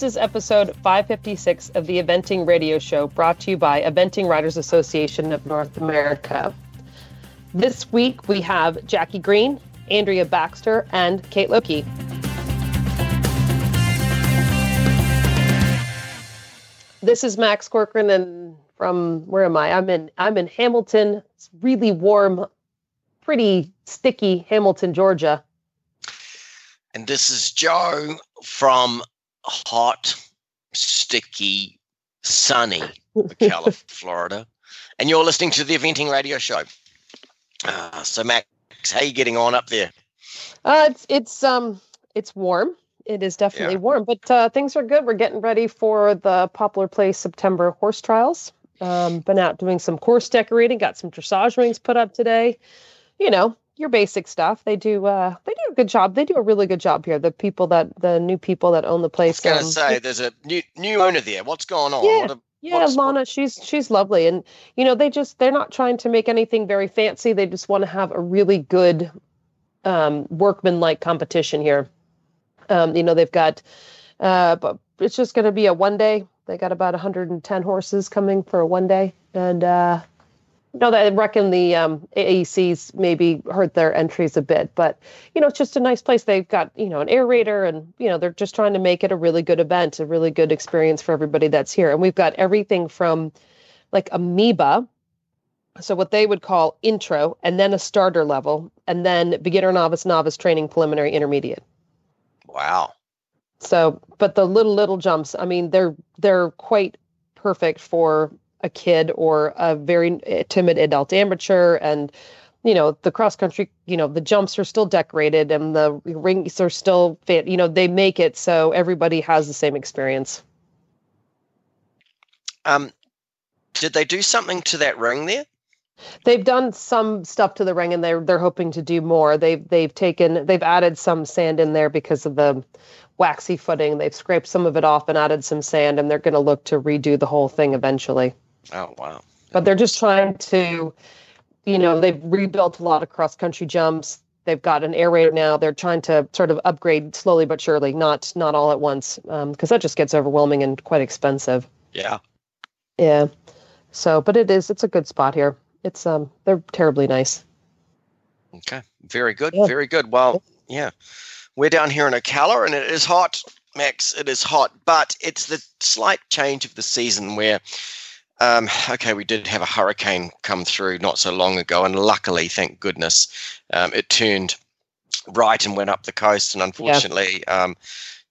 This is episode 556 of the Eventing Radio Show, brought to you by Eventing Riders Association of North America. This week we have Jackie Green, Andrea Baxter, and Kate Loki. This is Max Corcoran, and from where am I? I'm in I'm in Hamilton. It's really warm, pretty sticky Hamilton, Georgia. And this is Joe from hot, sticky, sunny Ocala, Florida. And you're listening to the Eventing Radio Show. Uh, so Max, how you getting on up there? Uh, it's it's um it's warm. It is definitely Yeah. warm, but uh, things are good. We're getting ready for the Poplar Place September horse trials. Um, been out doing some course decorating. Got some dressage rings put up today. You know your basic stuff. They do. Uh, they do a good job. They do a really good job here. The people that the new people that own the place. I was to um, say, there's a new new owner there. What's going on? Yeah. What a, Yeah, What's- what- Lana, she's she's lovely, and you know they just they're not trying to make anything very fancy. They just want to have a really good um, workman-like competition here. Um, you know they've got, uh, but it's just going to be a one day. They got about 110 horses coming for a one day, and uh, know I reckon the um, AECs maybe hurt their entries a bit, but you know it's just a nice place. They've got you know an aerator, and you know they're just trying to make it a really good event, a really good experience for everybody that's here. And we've got everything from like amoeba, so what they would call intro, and then a starter level, and then beginner, novice, novice training, preliminary, intermediate. wow. So, but the little little jumps, I mean, they're they're quite perfect for a kid or a very timid adult amateur. And you know the cross country you know the jumps are still decorated and the rings are still fit you know they make it so everybody has the same experience. Um, did they do something to that ring there? they've done some stuff to the ring and they're they're hoping to do more. They've they've taken they've added some sand in there because of the waxy footing. They've scraped some of it off and added some sand and they're going to look to redo the whole thing eventually Oh wow. but they're just trying to you know they've rebuilt a lot of cross country jumps they've got an aerator now they're trying to sort of upgrade slowly but surely not not all at once because that just gets overwhelming and quite expensive Yeah. yeah so but it is it's a good spot here it's um they're terribly nice Okay. Very good. Yeah. Very good. Well, yeah. We're down here in Ocala and it is hot, Max. It is hot, but it's the slight change of the season where um, okay, we did have a hurricane come through not so long ago, and luckily, thank goodness, um, it turned right and went up the coast. And unfortunately, um,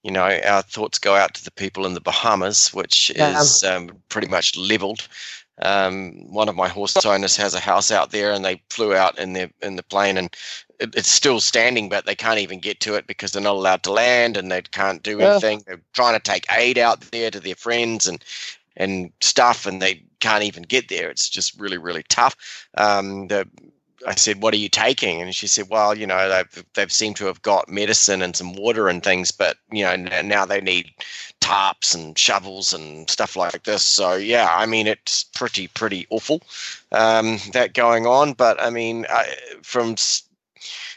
you know, our thoughts go out to the people in the Bahamas, which Yeah. is um, pretty much leveled. Um, one of my horse owners has a house out there, and they flew out in the in the plane, and it, it's still standing, but they can't even get to it because they're not allowed to land, and they can't do Yeah. anything. They're trying to take aid out there to their friends and and stuff, and they can't even get there. It's just really really tough. Um, the I said, "What are you taking?" And she said, "Well, you know, they've they've seemed to have got medicine and some water and things, but you know, now they need tarps and shovels and stuff like this. So yeah, I mean, it's pretty pretty awful um, that going on. But I mean, I, from s-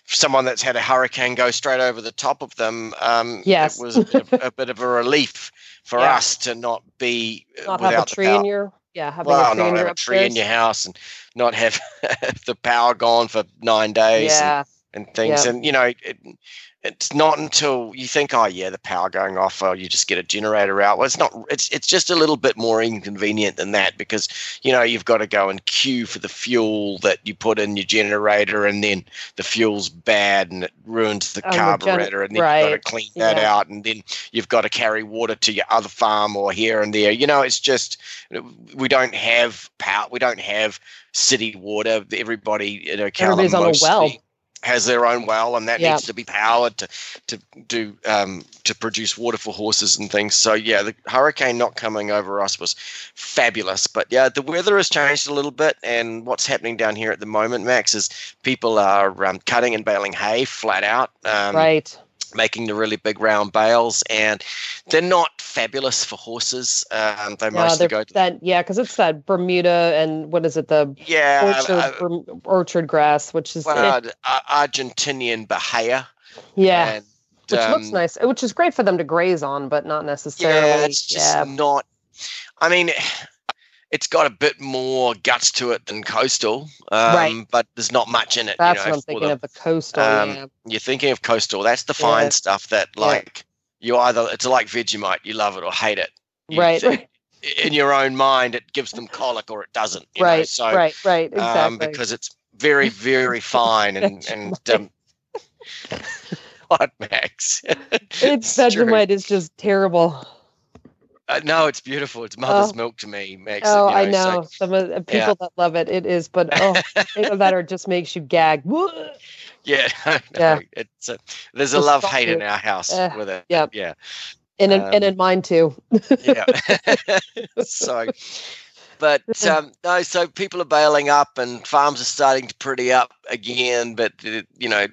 someone that's had a hurricane go straight over the top of them, um, Yes. it was a bit, of, a bit of a relief for Yeah. us to not be uh, not without have a tree in your yeah having well, a tree in your have a tree in your house and not have the power gone for nine days yeah and, and things. And you know, it, it's not until you think, oh yeah, the power going off, or you just get a generator out. Well, it's not. It's it's just a little bit more inconvenient than that because you know you've got to go and queue for the fuel that you put in your generator, and then the fuel's bad and it ruins the Oh, the gen- carburetor, and then you've got to clean that Yeah. out, and then you've got to carry water to your other farm or here and there. You know, it's just we don't have power. We don't have city water. Everybody in Ocala Everybody's on a well. Has their own well, and that Yeah. needs to be powered to to do um, to produce water for horses and things. So yeah, the hurricane not coming over us was fabulous. But yeah, the weather has changed a little bit, and what's happening down here at the moment, Max, is people are um, cutting and baling hay flat out. Um, right making the really big round bales, and they're not fabulous for horses. Um, they yeah mostly go to that yeah because it's that bermuda and what is it the yeah, orchard uh, Berm- orchard grass which is well, uh, Argentinian Bahia, yeah and which um, looks nice, which is great for them to graze on, but not necessarily. Yeah, it's just yeah. not. I mean, it's got a bit more guts to it than coastal, um, Right. but there's not much in it. That's you know, what I'm thinking the, of the coastal. Um, yeah. You're thinking of coastal. That's the Yeah. fine stuff that, Yeah. like, you either it's like Vegemite, you love it or hate it. You Right, think- In your own mind, it gives them colic or it doesn't. You Know? right, So, right, right. Exactly. um, because it's very, very fine and and um, what Max? it's. Vegemite is just terrible. Uh, no, it's beautiful. It's mother's Oh. milk to me, Max. Oh, you I so- know some of the people that love it. It is, but oh, that it just makes you gag. Yeah, no, Yeah. It's a, there's a Just love hate in our house Eh, with it. yep. Yeah, And in, and Um, in mine too. yeah. so, but um, no, so people are bailing up and farms are starting to pretty up again. But uh, you know,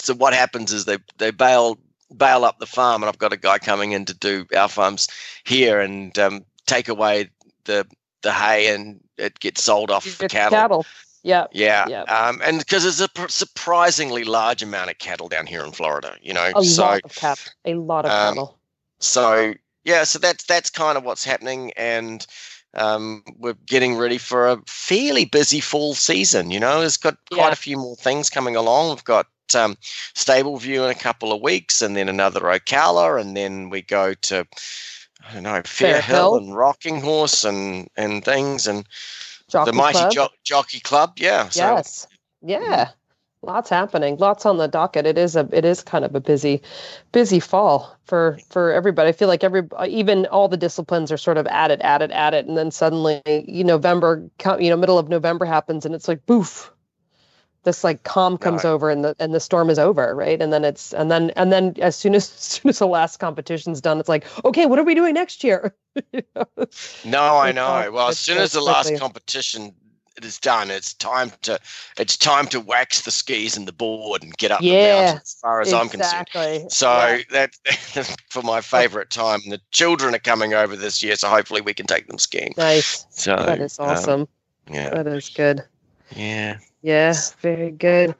so what happens is they they bail bail up the farm, and I've got a guy coming in to do our farms here and um, take away the the hay, and it gets sold off for It's cattle. Yeah. Yeah, Yeah. um, and because there's a pr- surprisingly large amount of cattle down here in Florida, you know, A so lot of cattle. A lot of um, cattle. so yeah, so that's that's kind of what's happening, and um, we're getting ready for a fairly busy fall season. You know, it's got quite Yeah. a few more things coming along. We've got um, Stable View in a couple of weeks, and then another Ocala, and then we go to I don't know Fair, Fair Hill, Hill. and Rocking Horse and and things, and Jockey the Mighty Club. jo- Jockey Club. Yeah, so yes. Yeah. Lots happening. Lots on the docket. It is a it is kind of a busy busy fall for for everybody. I feel like every even all the disciplines are sort of at it at it at it and then suddenly you know November you know middle of November happens and it's like boof. This like calm comes over and the and the storm is over, right? And then it's and then and then as soon as, as soon as the last competition's done, it's like, okay, what are we doing next year? You know? No, I know. Well, as soon as the last competition is done, it's time to it's time to wax the skis and the board and get up the mountain. As far as I'm concerned. So Yeah. that for my favourite time. The children are coming over this year, so hopefully we can take them skiing. nice. So That is um, awesome. yeah, That is good. yeah. Yeah, very good.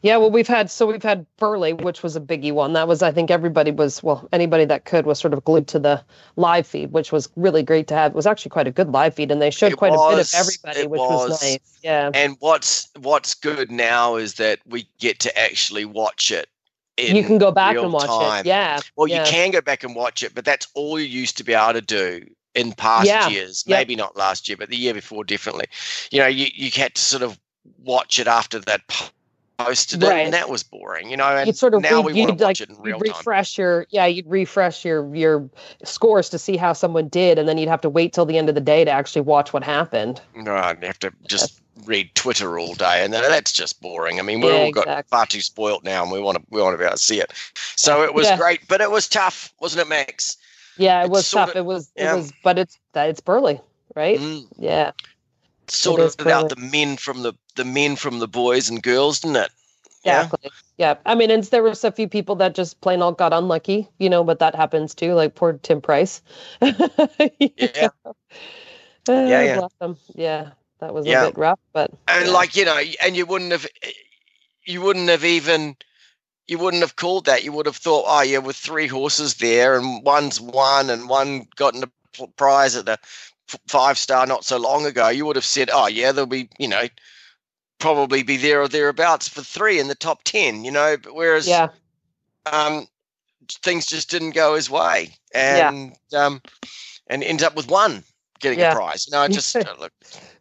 Yeah, well, we've had so we've had Burghley, which was a biggie one. That was, I think, everybody was well, anybody that could was sort of glued to the live feed, which was really great to have. It was actually quite a good live feed, and they showed It quite a bit of everybody, which was. was. nice. Yeah, And what's what's good now is that we get to actually watch it. In you can go back and watch time. it. Yeah. Well, yeah. you can go back and watch it, but that's all you used to be able to do in past Yeah, years. Maybe not last year, but the year before, definitely. You know, you, you had to sort of watch it after that po- posted it, Right. and that was boring. You know, and You'd sort of now re- we want like watch it in real time. refresh your yeah you'd refresh your your scores to see how someone did, and then you'd have to wait till the end of the day to actually watch what happened. Right, you have to just read Twitter all day, and that's just boring. I mean, we've Yeah, all got exactly. far too spoilt now, and we want to we want to be able to see it. So it was Yeah. great, but it was tough, wasn't it, Max? Yeah, it It's was tough. of- it was yeah. it was, but it's that it's Burghley, right? Mm, Yeah. Sort It about the men from the the men from the boys and girls, didn't it? Yeah. Exactly. Yeah. I mean, and there was a few people that just plain old got unlucky, you know, but that happens too, like poor Tim Price. Yeah. Yeah, oh, yeah. bless him. Yeah. That was Yeah. a bit rough, but and yeah. like you know and you wouldn't have you wouldn't have even you wouldn't have called that you would have thought oh yeah with three horses there and one's won and one got a prize at the five star not so long ago you would have said oh yeah there'll be you know probably be there or thereabouts for three in the top 10 you know but whereas yeah. um things just didn't go his way Yeah. and um and ends up with one getting Yeah. a prize you know just uh, look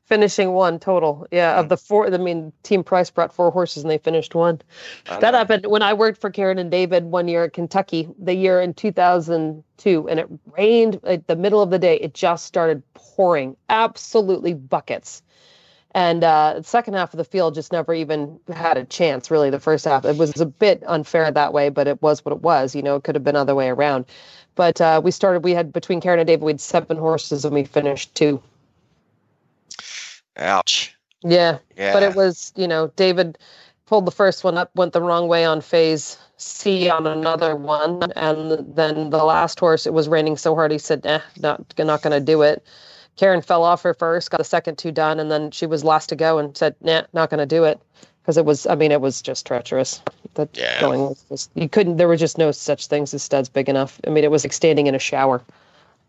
Finishing one total. Yeah. Mm. Of the four, I mean, Tim Price brought four horses and they finished one. That know. happened when I worked for Karen and David one year at Kentucky, the year in 2002, and it rained at the middle of the day. It just started pouring, absolutely buckets. And uh, the second half of the field just never even had a chance, really. The first half, it was a bit unfair that way, but it was what it was. You know, it could have been other way around. But uh, we started, we had between Karen and David, we had seven horses and we finished two. Ouch Yeah. yeah But it was, you know, David pulled the first one up, went the wrong way on phase C on another one, and then the last horse, it was raining so hard, he said, "Eh, not not going to do it." Karen fell off her first, got the second two done, and then she was last to go and said, "Nah, not going to do it." because it was. I mean, it was just treacherous. The Yeah. going was just you couldn't. There were just no such things as studs big enough. I mean, it was like standing in a shower.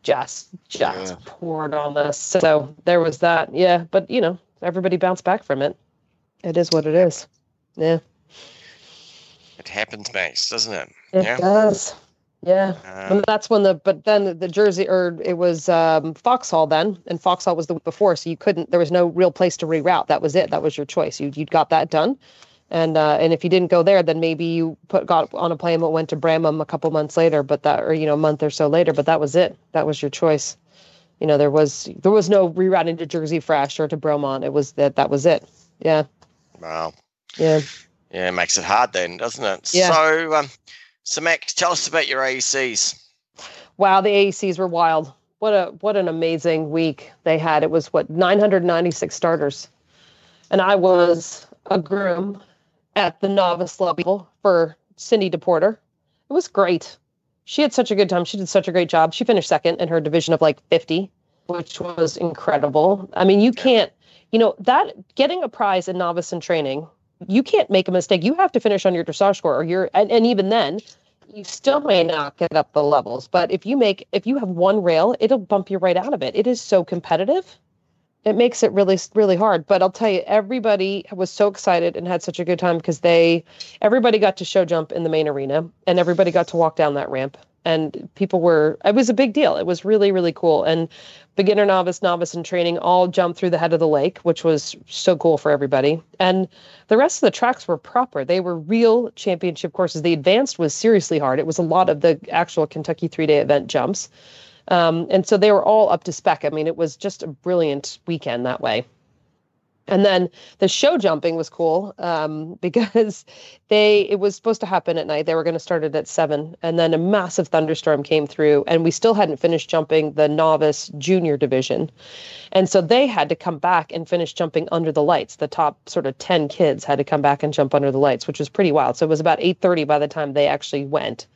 Just just Yeah. poured on this. So there was that. Yeah, but you know, everybody bounced back from it. It is what it is. Yeah, It happens, Max, doesn't it? it Yeah. does. Yeah. Um, And that's when the but then the Jersey or it was um, Foxhall then, and Foxhall was the week before, so you couldn't. There was no real place to reroute. That was it. That was your choice. You you got that done, and uh, and if you didn't go there, then maybe you put got on a plane that went to Bramham a couple months later, but that or you know a month or so later. But that was it. That was your choice. You know there was there was no rerouting to Jersey Fresh or to Bromont. It was that that was it. Yeah. wow. Yeah. Yeah, it makes it hard then, doesn't it? Yeah. So, um, so Max, tell us about your AECs. Wow, the AECs were wild. What a what an amazing week they had. It was what 996 starters. And I was a groom at the novice level for Cindy DePorter. It was great. She had such a good time. She did such a great job. She finished second in her division of like 50, which was incredible. I mean, you can't, you know, that getting a prize in novice in training, you can't make a mistake. You have to finish on your dressage score or you're and, and even then you still may not get up the levels. But if you make if you have one rail, it'll bump you right out of it. It is so competitive. It makes it really really hard. But I'll tell you, everybody was so excited and had such a good time because they everybody got to show jump in the main arena and everybody got to walk down that ramp. And people were it was a big deal. It was really, really cool. And beginner, novice, novice, and training all jumped through the head of the lake, which was so cool for everybody. And the rest of the tracks were proper. They were real championship courses. The advanced was seriously hard. It was a lot of the actual Kentucky three day event jumps. Um, and so they were all up to spec. I mean, it was just a brilliant weekend that way. And then the show jumping was cool um, because they it was supposed to happen at night. They were going to start it at seven, and then a massive thunderstorm came through, and we still hadn't finished jumping the novice junior division, and so they had to come back and finish jumping under the lights. The top sort of ten kids had to come back and jump under the lights, which was pretty wild. So it was about eight thirty by the time they actually went,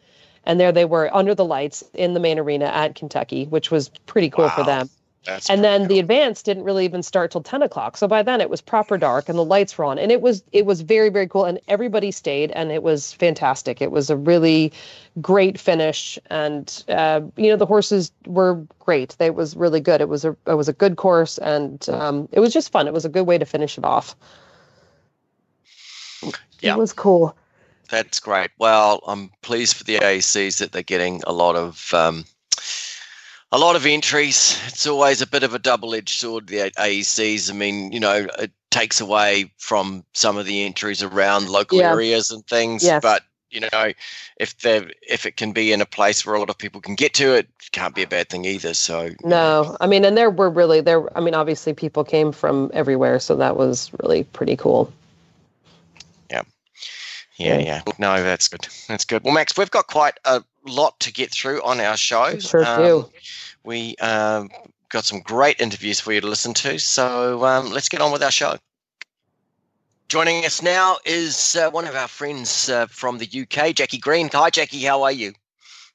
and there they were under the lights in the main arena at Kentucky, which was pretty cool for them. That's and then the advance didn't really even start till 10 o'clock. So by then it was proper dark and the lights were on. And it was it was very very cool and everybody stayed and it was fantastic. It was a really great finish and uh, you know the horses were great. They was really good. It was a it was a good course and um, it was just fun. It was a good way to finish it off. Yeah. it was cool That's great. Well, I'm pleased for the AECs that they're getting a lot of um, a lot of entries. It's always a bit of a double-edged sword. The AECs. I mean, you know, it takes away from some of the entries around local Yeah. areas and things. Yes. But you know, if they if it can be in a place where a lot of people can get to it, can't be a bad thing either. So no i mean and there were really there i mean obviously people came from everywhere so that was really pretty cool Yeah, Yeah. yeah. No, that's good. That's good. Well, Max, we've got quite a lot to get through on our show. sure Um, do We um, got some great interviews for you to listen to. So um, let's get on with our show. Joining us now is uh, one of our friends uh, from the UK, Jackie Green. Hi, Jackie. How are you?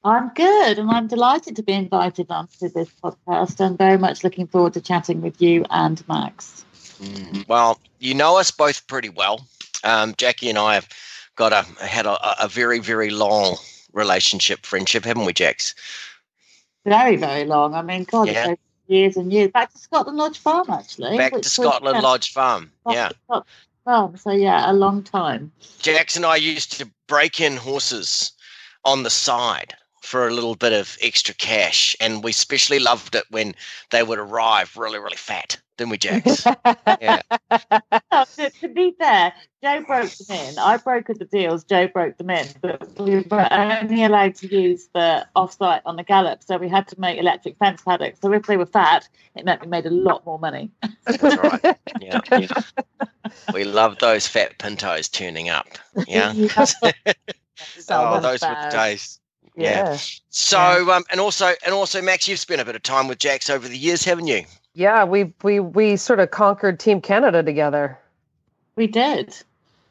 I'm good, and I'm delighted to be invited onto this podcast. I'm very much looking forward to chatting with you and Max. Mm, Well, you know us both pretty well. Um, Jackie and I have got a had a, a very very long relationship, friendship, haven't we, Jax? Very, very long. I mean, God, Yeah. years and years. Back to Scotland Lodge Farm, actually. Back to was, Scotland yeah, Lodge Farm. Yeah. Farm. So yeah, a long time. Jax and I used to break in horses on the side for a little bit of extra cash, and we especially loved it when they would arrive really, really fat. Didn't we, Jax? yeah. Oh, to, to be fair, Joe broke them in. I brokered the deals. Joe broke them in, but we were only allowed to use the offsite on the gallop, so we had to make electric fence paddocks. So if they were fat, it meant we made a lot more money. That's right. Yeah, yeah. We love those fat pintos turning up. Yeah. oh, those were the days. Yeah. yeah So, um, and also, and also, Max, you've spent a bit of time with Jax over the years, haven't you? Yeah, we we we sort of conquered Team Canada together. We did.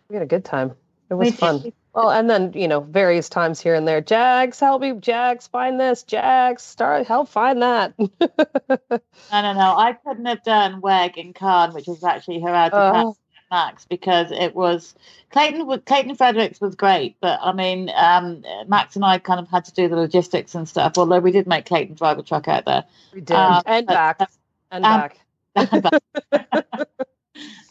We had a good time. It We was did. fun. Well, and then you know, various times here and there. Jags, help me. Jags, find this. Jags, start help find that. No, no, no. I couldn't have done WEG in Caen, which is actually her out Oh, Max because it was Clayton. Clayton Fredericks was great, but I mean, um, Max and I kind of had to do the logistics and stuff. Although we did make Clayton drive a truck out there. We did, um, and back, and back.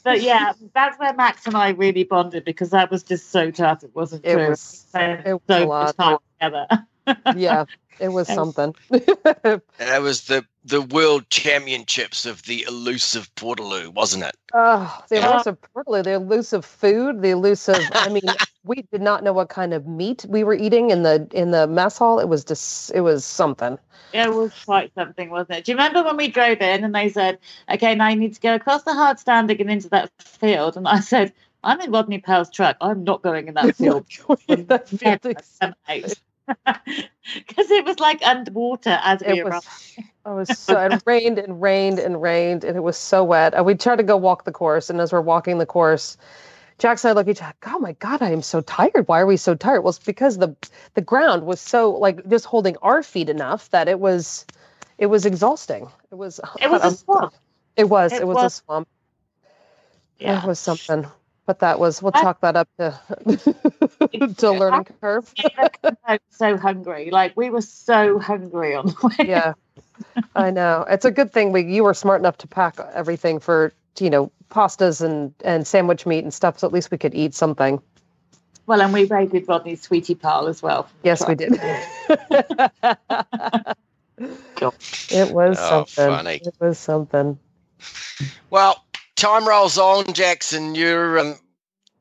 but yeah, that's where Max and I really bonded because that was just so tough. It wasn't it true. Was, it was so a lot. time together. yeah, it was something. it was the the world championships of the elusive Portaloo, wasn't it? Oh, the elusive Portaloo, the elusive food, the elusive. I mean, we did not know what kind of meat we were eating in the in the mess hall. It was just, it was something. It was quite something, wasn't it? Do you remember when we drove in and they said, "Okay, now you need to go across the hard stand and into that field," and I said. I'm in Rodney Powell's truck. I'm not going in that field. that field because it was like underwater as we it was, it was so it rained and rained and rained and it was so wet. And we tried to go walk the course, and as we're walking the course, Jackson and I look at each other. Oh my god, I am so tired. Why are we so tired? Well, it's because the the ground was so like just holding our feet enough that it was it was exhausting. It was it was a swamp. It was. It, it was, was, a swamp. Yeah. It was something but that was we'll chalk that up to to learning curve. so hungry, like we were so hungry on the way. Yeah, I know. It's a good thing we you were smart enough to pack everything for you know pastas and and sandwich meat and stuff, so at least we could eat something. Well, and we raided Rodney's sweetie pile as well. Yes, we did. it was oh, something. Funny. It was something. Well, time rolls on, Jackson. You're um,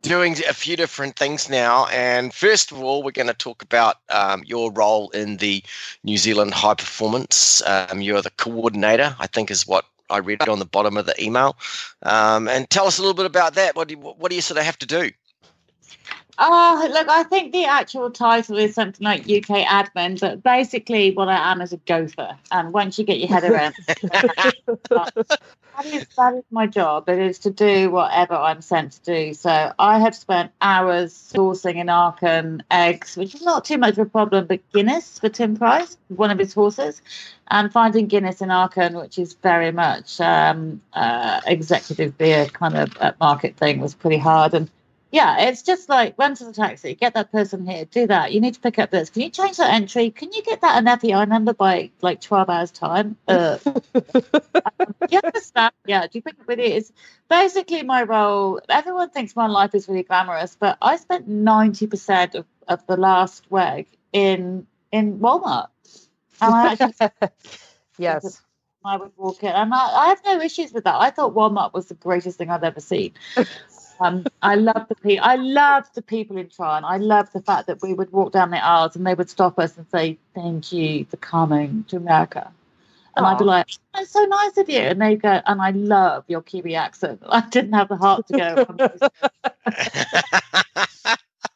doing a few different things now. And first of all, we're going to talk about um, your role in the New Zealand High Performance. Um, you're the coordinator, I think, is what I read on the bottom of the email. Um, and tell us a little bit about that. What do you, what do you sort of have to do? Oh, look, I think the actual title is something like UK admin, but basically what I am is a gopher. And once you get your head around that is that is my job. It is to do whatever I'm sent to do. So I have spent hours sourcing in Aachen eggs, which is not too much of a problem, but Guinness for Tim Price, one of his horses, and finding Guinness in Aachen, which is very much um, uh, executive beer kind of market thing, was pretty hard. And yeah, it's just like run to the taxi, get that person here, do that. You need to pick up this. Can you change that entry? Can you get that an FEI number by like 12 hours time? Uh, you understand? Yeah, do you pick up with it? It's basically my role. Everyone thinks my life is really glamorous, but I spent 90% of, of the last week in in Walmart. And I actually, yes. I would walk in, and I, I, have no issues with that. I thought Walmart was the greatest thing I've ever seen. Um, I love the people. I love the people in Tryon. I love the fact that we would walk down the aisles and they would stop us and say, "Thank you for coming to America." And Aww. I'd be like, "That's so nice of you." And they go, "And I love your Kiwi accent." I didn't have the heart to go.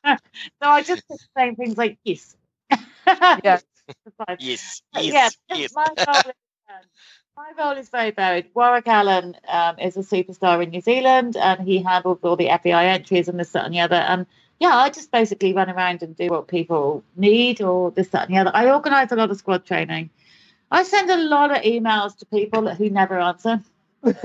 so I just saying things like, "Yes, yes, yes, yes, yes." My my role is very varied. Warwick Allen um, is a superstar in New Zealand, and he handles all the FEI entries and this, that, and the other. And yeah, I just basically run around and do what people need or this, that, and the other. I organise a lot of squad training. I send a lot of emails to people who never answer. and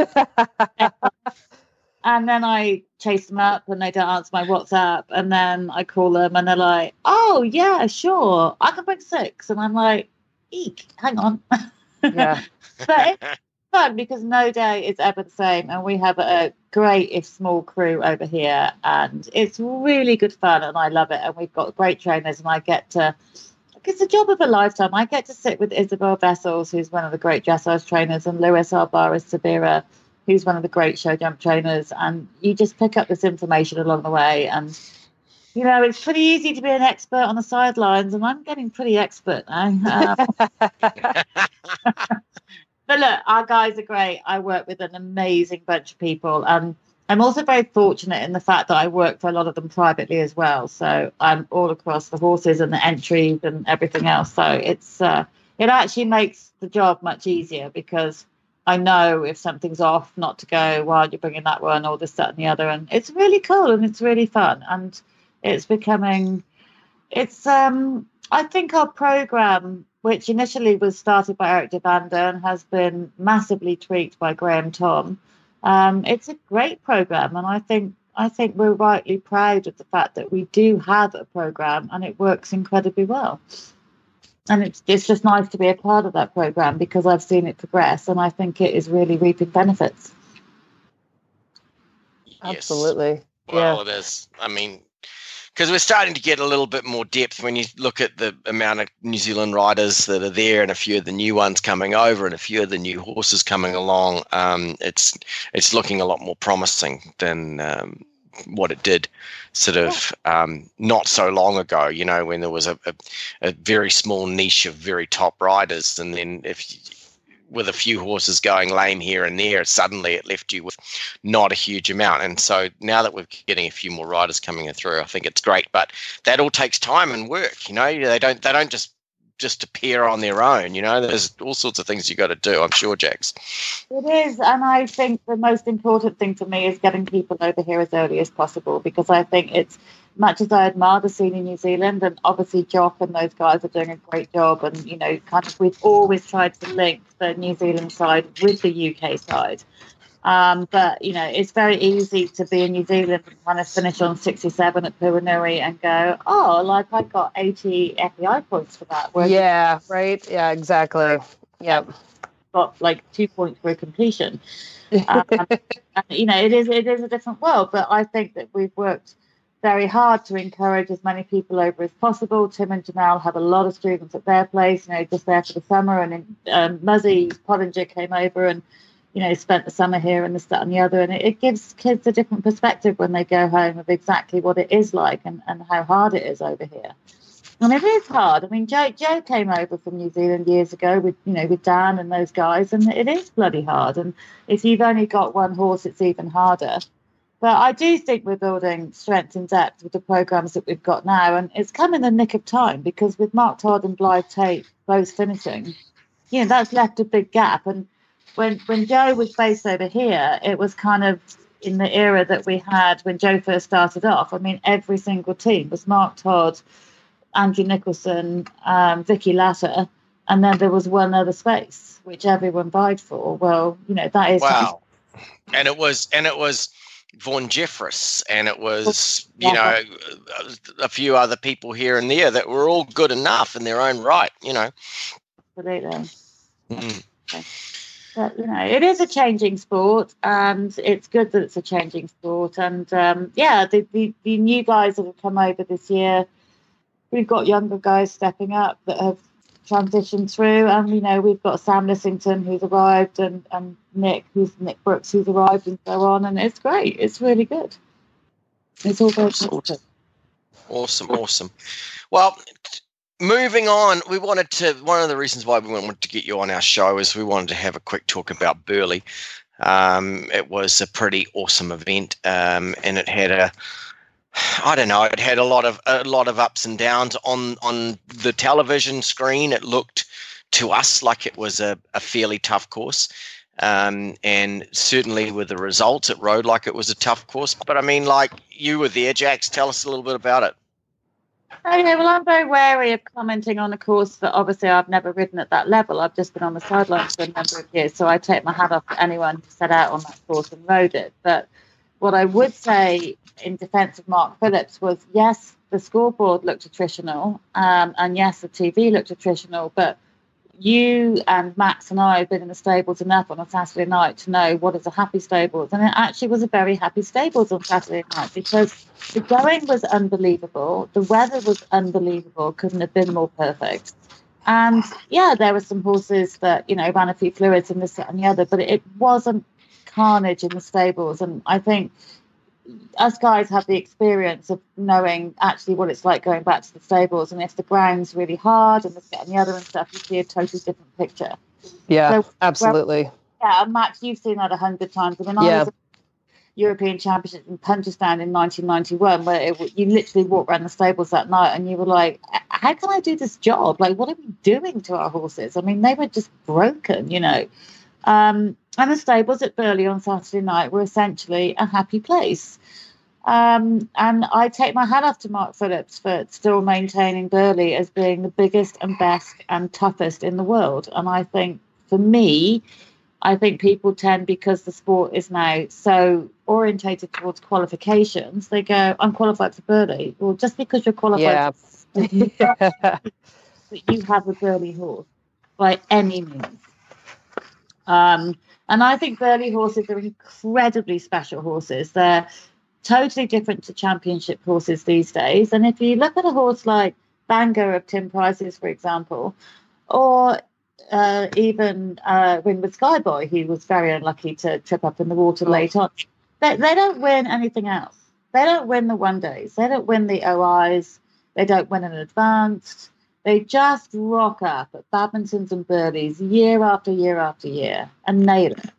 then I chase them up and they don't answer my WhatsApp. And then I call them and they're like, oh, yeah, sure. I can bring six. And I'm like, eek, hang on. yeah. but it's fun because no day is ever the same, and we have a great, if small, crew over here, and it's really good fun, and I love it. And we've got great trainers, and I get to. It's a job of a lifetime. I get to sit with Isobel Wessels, who's one of the great dressage trainers, and Luis Álvarez Cervera, who's one of the great show jump trainers. And you just pick up this information along the way. And, you know, it's pretty easy to be an expert on the sidelines, and I'm getting pretty expert now. Um, but look, our guys are great. I work with an amazing bunch of people. and I'm also very fortunate in the fact that I work for a lot of them privately as well. So I'm all across the horses and the entries and everything else. So it's uh, it actually makes the job much easier because I know if something's off, not to go while you're bringing that one or this, that, and the other. And it's really cool and it's really fun. And it's becoming, it's, um, I think our program which initially was started by Erik Duvander and has been massively tweaked by Graeme Thom. Um, it's a great program, and I think I think we're rightly proud of the fact that we do have a program and it works incredibly well. And it's it's just nice to be a part of that program because I've seen it progress, and I think it is really reaping benefits. Absolutely. Well, yeah. it is. I mean, because we're starting to get a little bit more depth when you look at the amount of New Zealand riders that are there, and a few of the new ones coming over, and a few of the new horses coming along. Um, it's it's looking a lot more promising than um, what it did, sort of um, not so long ago. You know, when there was a, a, a very small niche of very top riders, and then if with a few horses going lame here and there, suddenly it left you with not a huge amount. And so now that we're getting a few more riders coming through, I think it's great. But that all takes time and work. You know, they don't they don't just just appear on their own. You know, there's all sorts of things you got to do. I'm sure, Jax. It is, and I think the most important thing for me is getting people over here as early as possible because I think it's much as I admire the scene in New Zealand, and obviously Jock and those guys are doing a great job, and you know, kind of we've always tried to link the New Zealand side with the UK side. Um, but you know, it's very easy to be in New Zealand and kind of finish on 67 at Puhinui and go, oh, like I got 80 FEI points for that. yeah, right. Yeah, exactly. Yep. Got like two points for completion. Um, and, you know, it is it is a different world, but I think that we've worked very hard to encourage as many people over as possible. Tim and Janelle have a lot of students at their place, you know, just there for the summer. And um, Muzzy Pottinger came over and, you know, spent the summer here and the other. And it, it, gives kids a different perspective when they go home of exactly what it is like and, and how hard it is over here. And it is hard. I mean, Joe Joe came over from New Zealand years ago with you know with Dan and those guys, and it is bloody hard. And if you've only got one horse, it's even harder. But I do think we're building strength and depth with the programs that we've got now, and it's come in the nick of time because with Mark Todd and Blyth Tait both finishing, you know, that's left a big gap. And when when Joe was based over here, it was kind of in the era that we had when Joe first started off. I mean, every single team was Mark Todd, Andrew Nicholson, um, Vicky Latta, and then there was one other space which everyone vied for. Well, you know, that is wow. And it was and it was Vaughn Jefferis, and it was you know a, few other people here and there that were all good enough in their own right. You know, absolutely. Mm. But you know, it is a changing sport, and it's good that it's a changing sport. And um, yeah, the, the the new guys that have come over this year, we've got younger guys stepping up that have transitioned through. And you know, we've got Sam Lissington who's arrived, and and Nick who's Nick Brooks who's arrived, and so on. And it's great. It's really good. It's all very awesome. Awesome, awesome. Well, moving on, we wanted to. One of the reasons why we wanted to get you on our show is we wanted to have a quick talk about Burghley. Um, it was a pretty awesome event, um, and it had a I don't know. It had a lot of a lot of ups and downs on on the television screen. It looked to us like it was a, a fairly tough course, um, and certainly with the results, it rode like it was a tough course. But I mean, like you were there, Jax. Tell us a little bit about it. Okay, well, I'm very wary of commenting on a course that obviously I've never ridden at that level. I've just been on the sidelines for a number of years, so I take my hat off to anyone who set out on that course and rode it. But what I would say in defence of Mark Phillips was yes, the scoreboard looked attritional, um, and yes, the TV looked attritional, but you and Max and I have been in the stables enough on a Saturday night to know what is a happy stables. And it actually was a very happy stables on Saturday night because the going was unbelievable. The weather was unbelievable, couldn't have been more perfect. And yeah, there were some horses that, you know, ran a few fluids and this and the other, but it wasn't carnage in the stables. And I think us guys have the experience of knowing actually what it's like going back to the stables, and if the ground's really hard and this and the other and stuff, you see a totally different picture. Yeah, so, absolutely. Well, yeah, Max, you've seen that a hundred times. I mean, yeah. I was at European Championship in Punchestown in 1991, where it, you literally walked around the stables that night, and you were like, "How can I do this job? Like, what are we doing to our horses? I mean, they were just broken, you know." Um, and the stables at Burghley on Saturday night were essentially a happy place. Um, and I take my hat off to Mark Phillips for still maintaining Burghley as being the biggest and best and toughest in the world. And I think for me, I think people tend, because the sport is now so orientated towards qualifications, they go, I'm qualified for Burghley. Well, just because you're qualified, Yeah. that you have a Burghley horse by any means. Um, and I think Burghley horses are incredibly special horses. They're totally different to championship horses these days. And if you look at a horse like Bango of Tim Price's, for example, or uh, even uh, Ringwood Sky Boy, he was very unlucky to trip up in the water late on. They, they don't win anything else. They don't win the one days. They don't win the OIs. They don't win an advanced. They just rock up at badmintons and Burghleys year after year after year and nail it.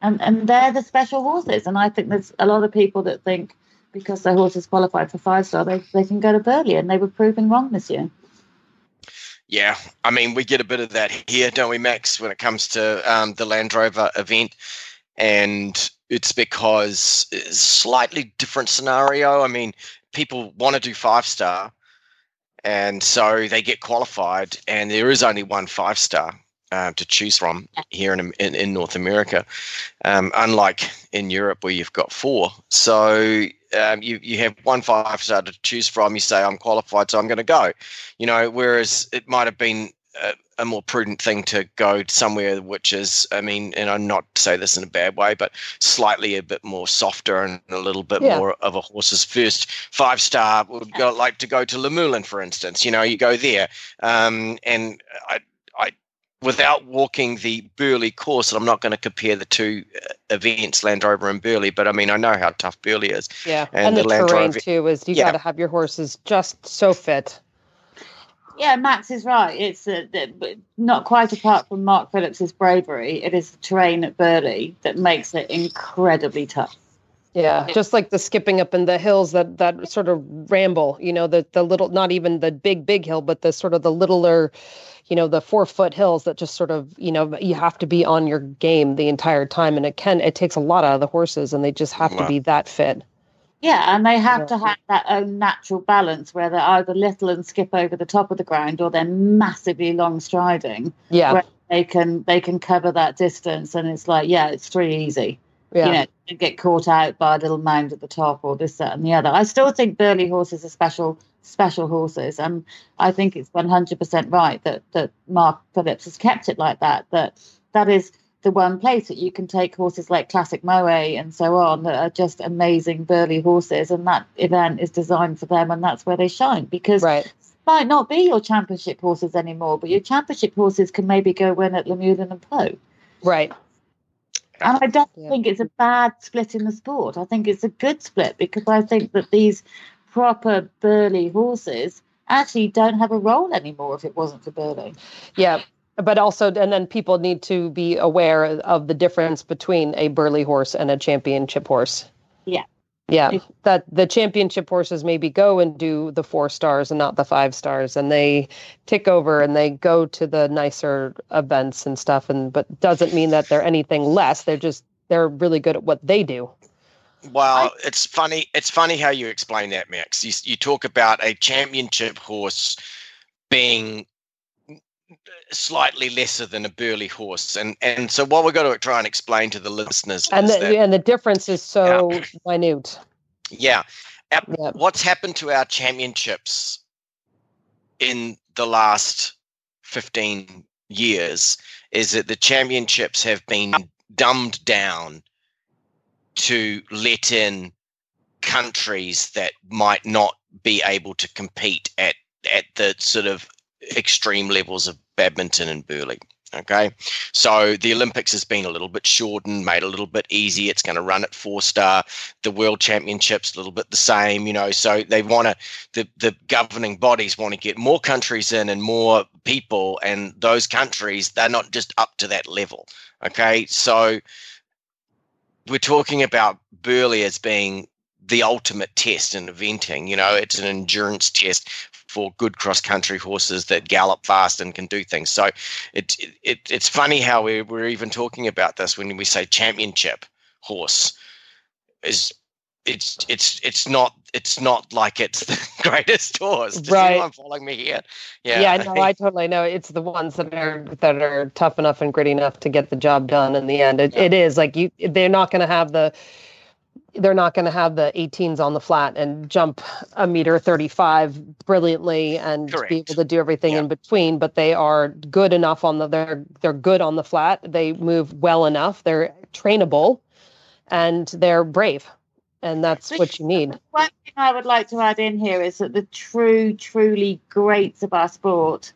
And and they're the special horses. And I think there's a lot of people that think because their horse is qualified for five star, they, they can go to Burghley, and they were proven wrong this year. Yeah, I mean, we get a bit of that here, don't we, Max, when it comes to um, the Land Rover event? And it's because it's slightly different scenario. I mean, people want to do five star, and so they get qualified, and there is only one five star uh, to choose from here in, in, in North America, um, unlike in Europe where you've got four. So um, you you have one five star to choose from. You say I'm qualified, so I'm going to go. You know, whereas it might have been a, a, more prudent thing to go somewhere which is, I mean, and I'm not to say this in a bad way, but slightly a bit more softer and a little bit Yeah. more of a horse's first five star. Would go like to go to Luhmühlen, for instance. You know, you go there, um, and I I without walking the Burghley course, and I'm not going to compare the two uh, events, Land Rover and Burghley, but I mean, I know how tough Burghley is. Yeah, And and, the the, Land terrain Rover- too is you Yeah. got to have your horses just so fit. Yeah, Max is right. It's uh, th- not quite apart from Mark Phillips's bravery. It is the terrain at Burghley that makes it incredibly tough. Yeah, just like the skipping up in the hills that that sort of ramble, you know, the the little not even the big big hill, but the sort of the littler, you know, the four foot hills that just sort of, you know, you have to be on your game the entire time, and it can it takes a lot out of the horses, and they just have to be that fit. Yeah, and they have Yeah. to have that own natural balance where they're either little and skip over the top of the ground, or they're massively long striding. Yeah. They can they can cover that distance, and it's like yeah, it's pretty easy. yeah, you know, you get caught out by a little mound at the top or this, that, and the other. I still think Burghley horses are special, special horses, and I think it's one hundred percent right that that Mark Phillips has kept it like that. That that is the one place that you can take horses like Classic Moe and so on that are just amazing Burghley horses, and that event is designed for them, and that's where they shine because right. might not be your championship horses anymore, but your championship horses can maybe go win at Luhmühlen and Pau. Right. And I don't Yeah. think it's a bad split in the sport. I think it's a good split because I think that these proper Burghley horses actually don't have a role anymore if it wasn't for Burghley. Yeah. But also, and then people need to be aware of the difference between a Burghley horse and a championship horse. Yeah. Yeah. That the championship horses maybe go and do the four stars and not the five stars, and they tick over and they go to the nicer events and stuff. And but doesn't mean that they're anything less. They're just they're really good at what they do. Well, it's funny. It's funny how you explain that, Max. You, you talk about a championship horse being slightly lesser than a Burghley horse, and and so what we're going to try and explain to the listeners And is the that and the difference is so minute. yeah, Yeah. what's happened to our championships in the last fifteen years is that the championships have been dumbed down to let in countries that might not be able to compete at at the sort of extreme levels of badminton and Burghley. Okay, so the Olympics has been a little bit shortened, made a little bit easy. It's going to run at four star. The World Championships a little bit the same, you know. So they want to the the governing bodies want to get more countries in and more people, and those countries they're not just up to that level. Okay, so we're talking about Burghley as being the ultimate test in eventing. You know, it's an endurance test for good cross country horses that gallop fast and can do things. So it, it it's funny how we're, we're even talking about this when we say championship horse is it's it's it's not it's not like it's the greatest horse. Does Right. anyone following me here? Yeah. Yeah, no, I totally know. It's the ones that are that are tough enough and gritty enough to get the job done in the end. It, Yeah. it is like you. They're not going to have the. They're not going to have the 18s on the flat and jump a meter 35 brilliantly and Correct. be able to do everything Yeah. in between. But they are good enough on the. They're they're good on the flat. They move well enough. They're trainable, and they're brave, and that's what you need. One thing I would like to add in here is that the true, truly greats of our sport,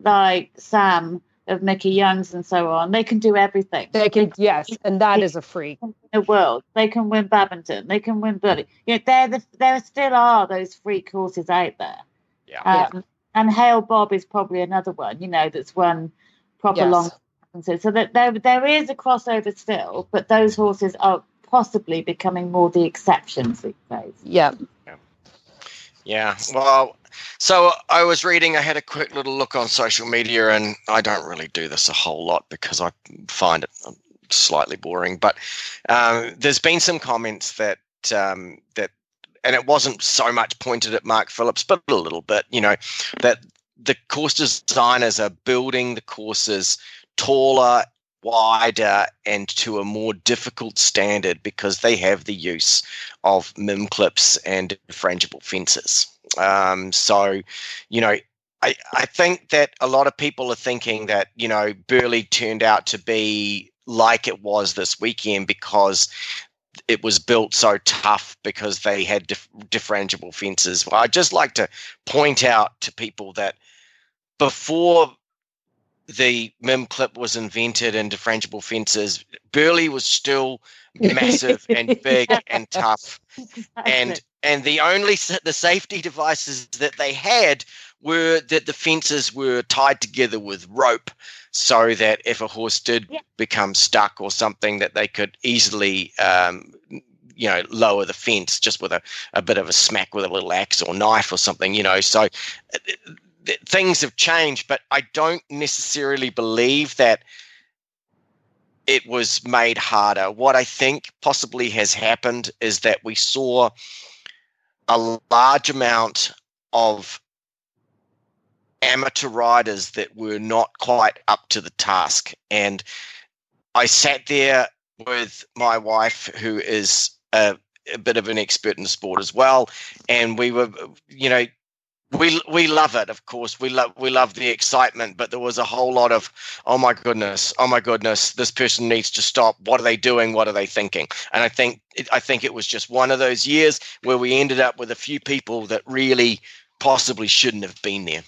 like Sam of Michi Jung's and so on, they can do everything. They can yes, and that is a freak. in the world. They can win Badminton. They can win Burghley. You know, there, the, there still are those freak horses out there. Yeah. Um, And Hale Bob is probably another one. You know, that's won proper Yes. long distances. So that there, there is a crossover still, but those horses are possibly becoming more the exceptions these days. Yeah. Yeah. Well, so I was reading, I had a quick little look on social media, and I don't really do this a whole lot because I find it slightly boring. But um, there's been some comments that, um, that, and it wasn't so much pointed at Mark Phillips, but a little bit, you know, that the course designers are building the courses taller, wider, and to a more difficult standard because they have the use of MIM clips and frangible fences. Um, so, you know, I, I think that a lot of people are thinking that, you know, Burghley turned out to be like it was this weekend because it was built so tough because they had dif- differentiable fences. Well, I'd just like to point out to people that before the MIM clip was invented and differentiable fences, Burghley was still massive and big and tough. And and the only the safety devices that they had were that the fences were tied together with rope so that if a horse did Yeah. become stuck or something that they could easily um, you know lower the fence just with a, a bit of a smack with a little axe or knife or something you know. So uh, th- things have changed but i don't necessarily believe that it was made harder. What I think possibly has happened is that we saw a large amount of amateur riders that were not quite up to the task. And I sat there with my wife, who is a, a bit of an expert in the sport as well. And we were, you know, we we love it of course. We love we love the excitement but there was a whole lot of oh my goodness oh my goodness this person needs to stop. What are they doing? What are they thinking? And i think it, i think it was just one of those years where we ended up with a few people that really possibly shouldn't have been there.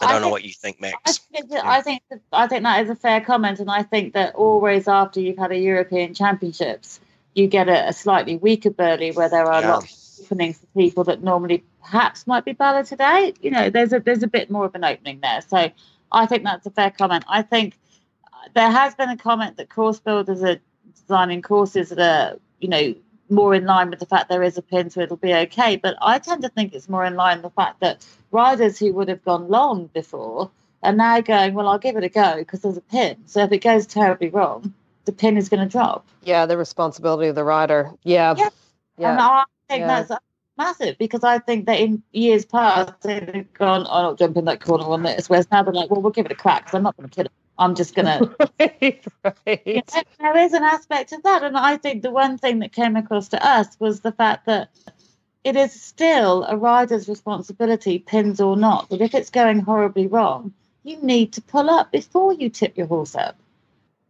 I I don't know think- what you think I max think, that, I think I think that is a fair comment, and I think that always after you've had a European Championships, you get a, a slightly weaker Burghley where there are Yeah. lots of openings for people that normally perhaps might be better today. You know, there's a there's a bit more of an opening there. So I think that's a fair comment. I think uh, there has been a comment that course builders are designing courses that are you know more in line with the fact there is a pin, so it'll be okay. But I tend to think it's more in line with the fact that riders who would have gone long before are now going, well, I'll give it a go because there's a pin. So if it goes terribly wrong, the pin is going to drop. Yeah, the responsibility of the rider. Yeah. Yeah. Yeah. And I think Yeah. that's massive because I think that in years past they'd have gone, oh, I'll jump in that corner on this. Whereas now they're like, well, we'll give it a crack because I'm not going to kill it. I'm just going to. right, right. there is an aspect of that. And I think the one thing that came across to us was the fact that it is still a rider's responsibility, pins or not, that if it's going horribly wrong, you need to pull up before you tip your horse up.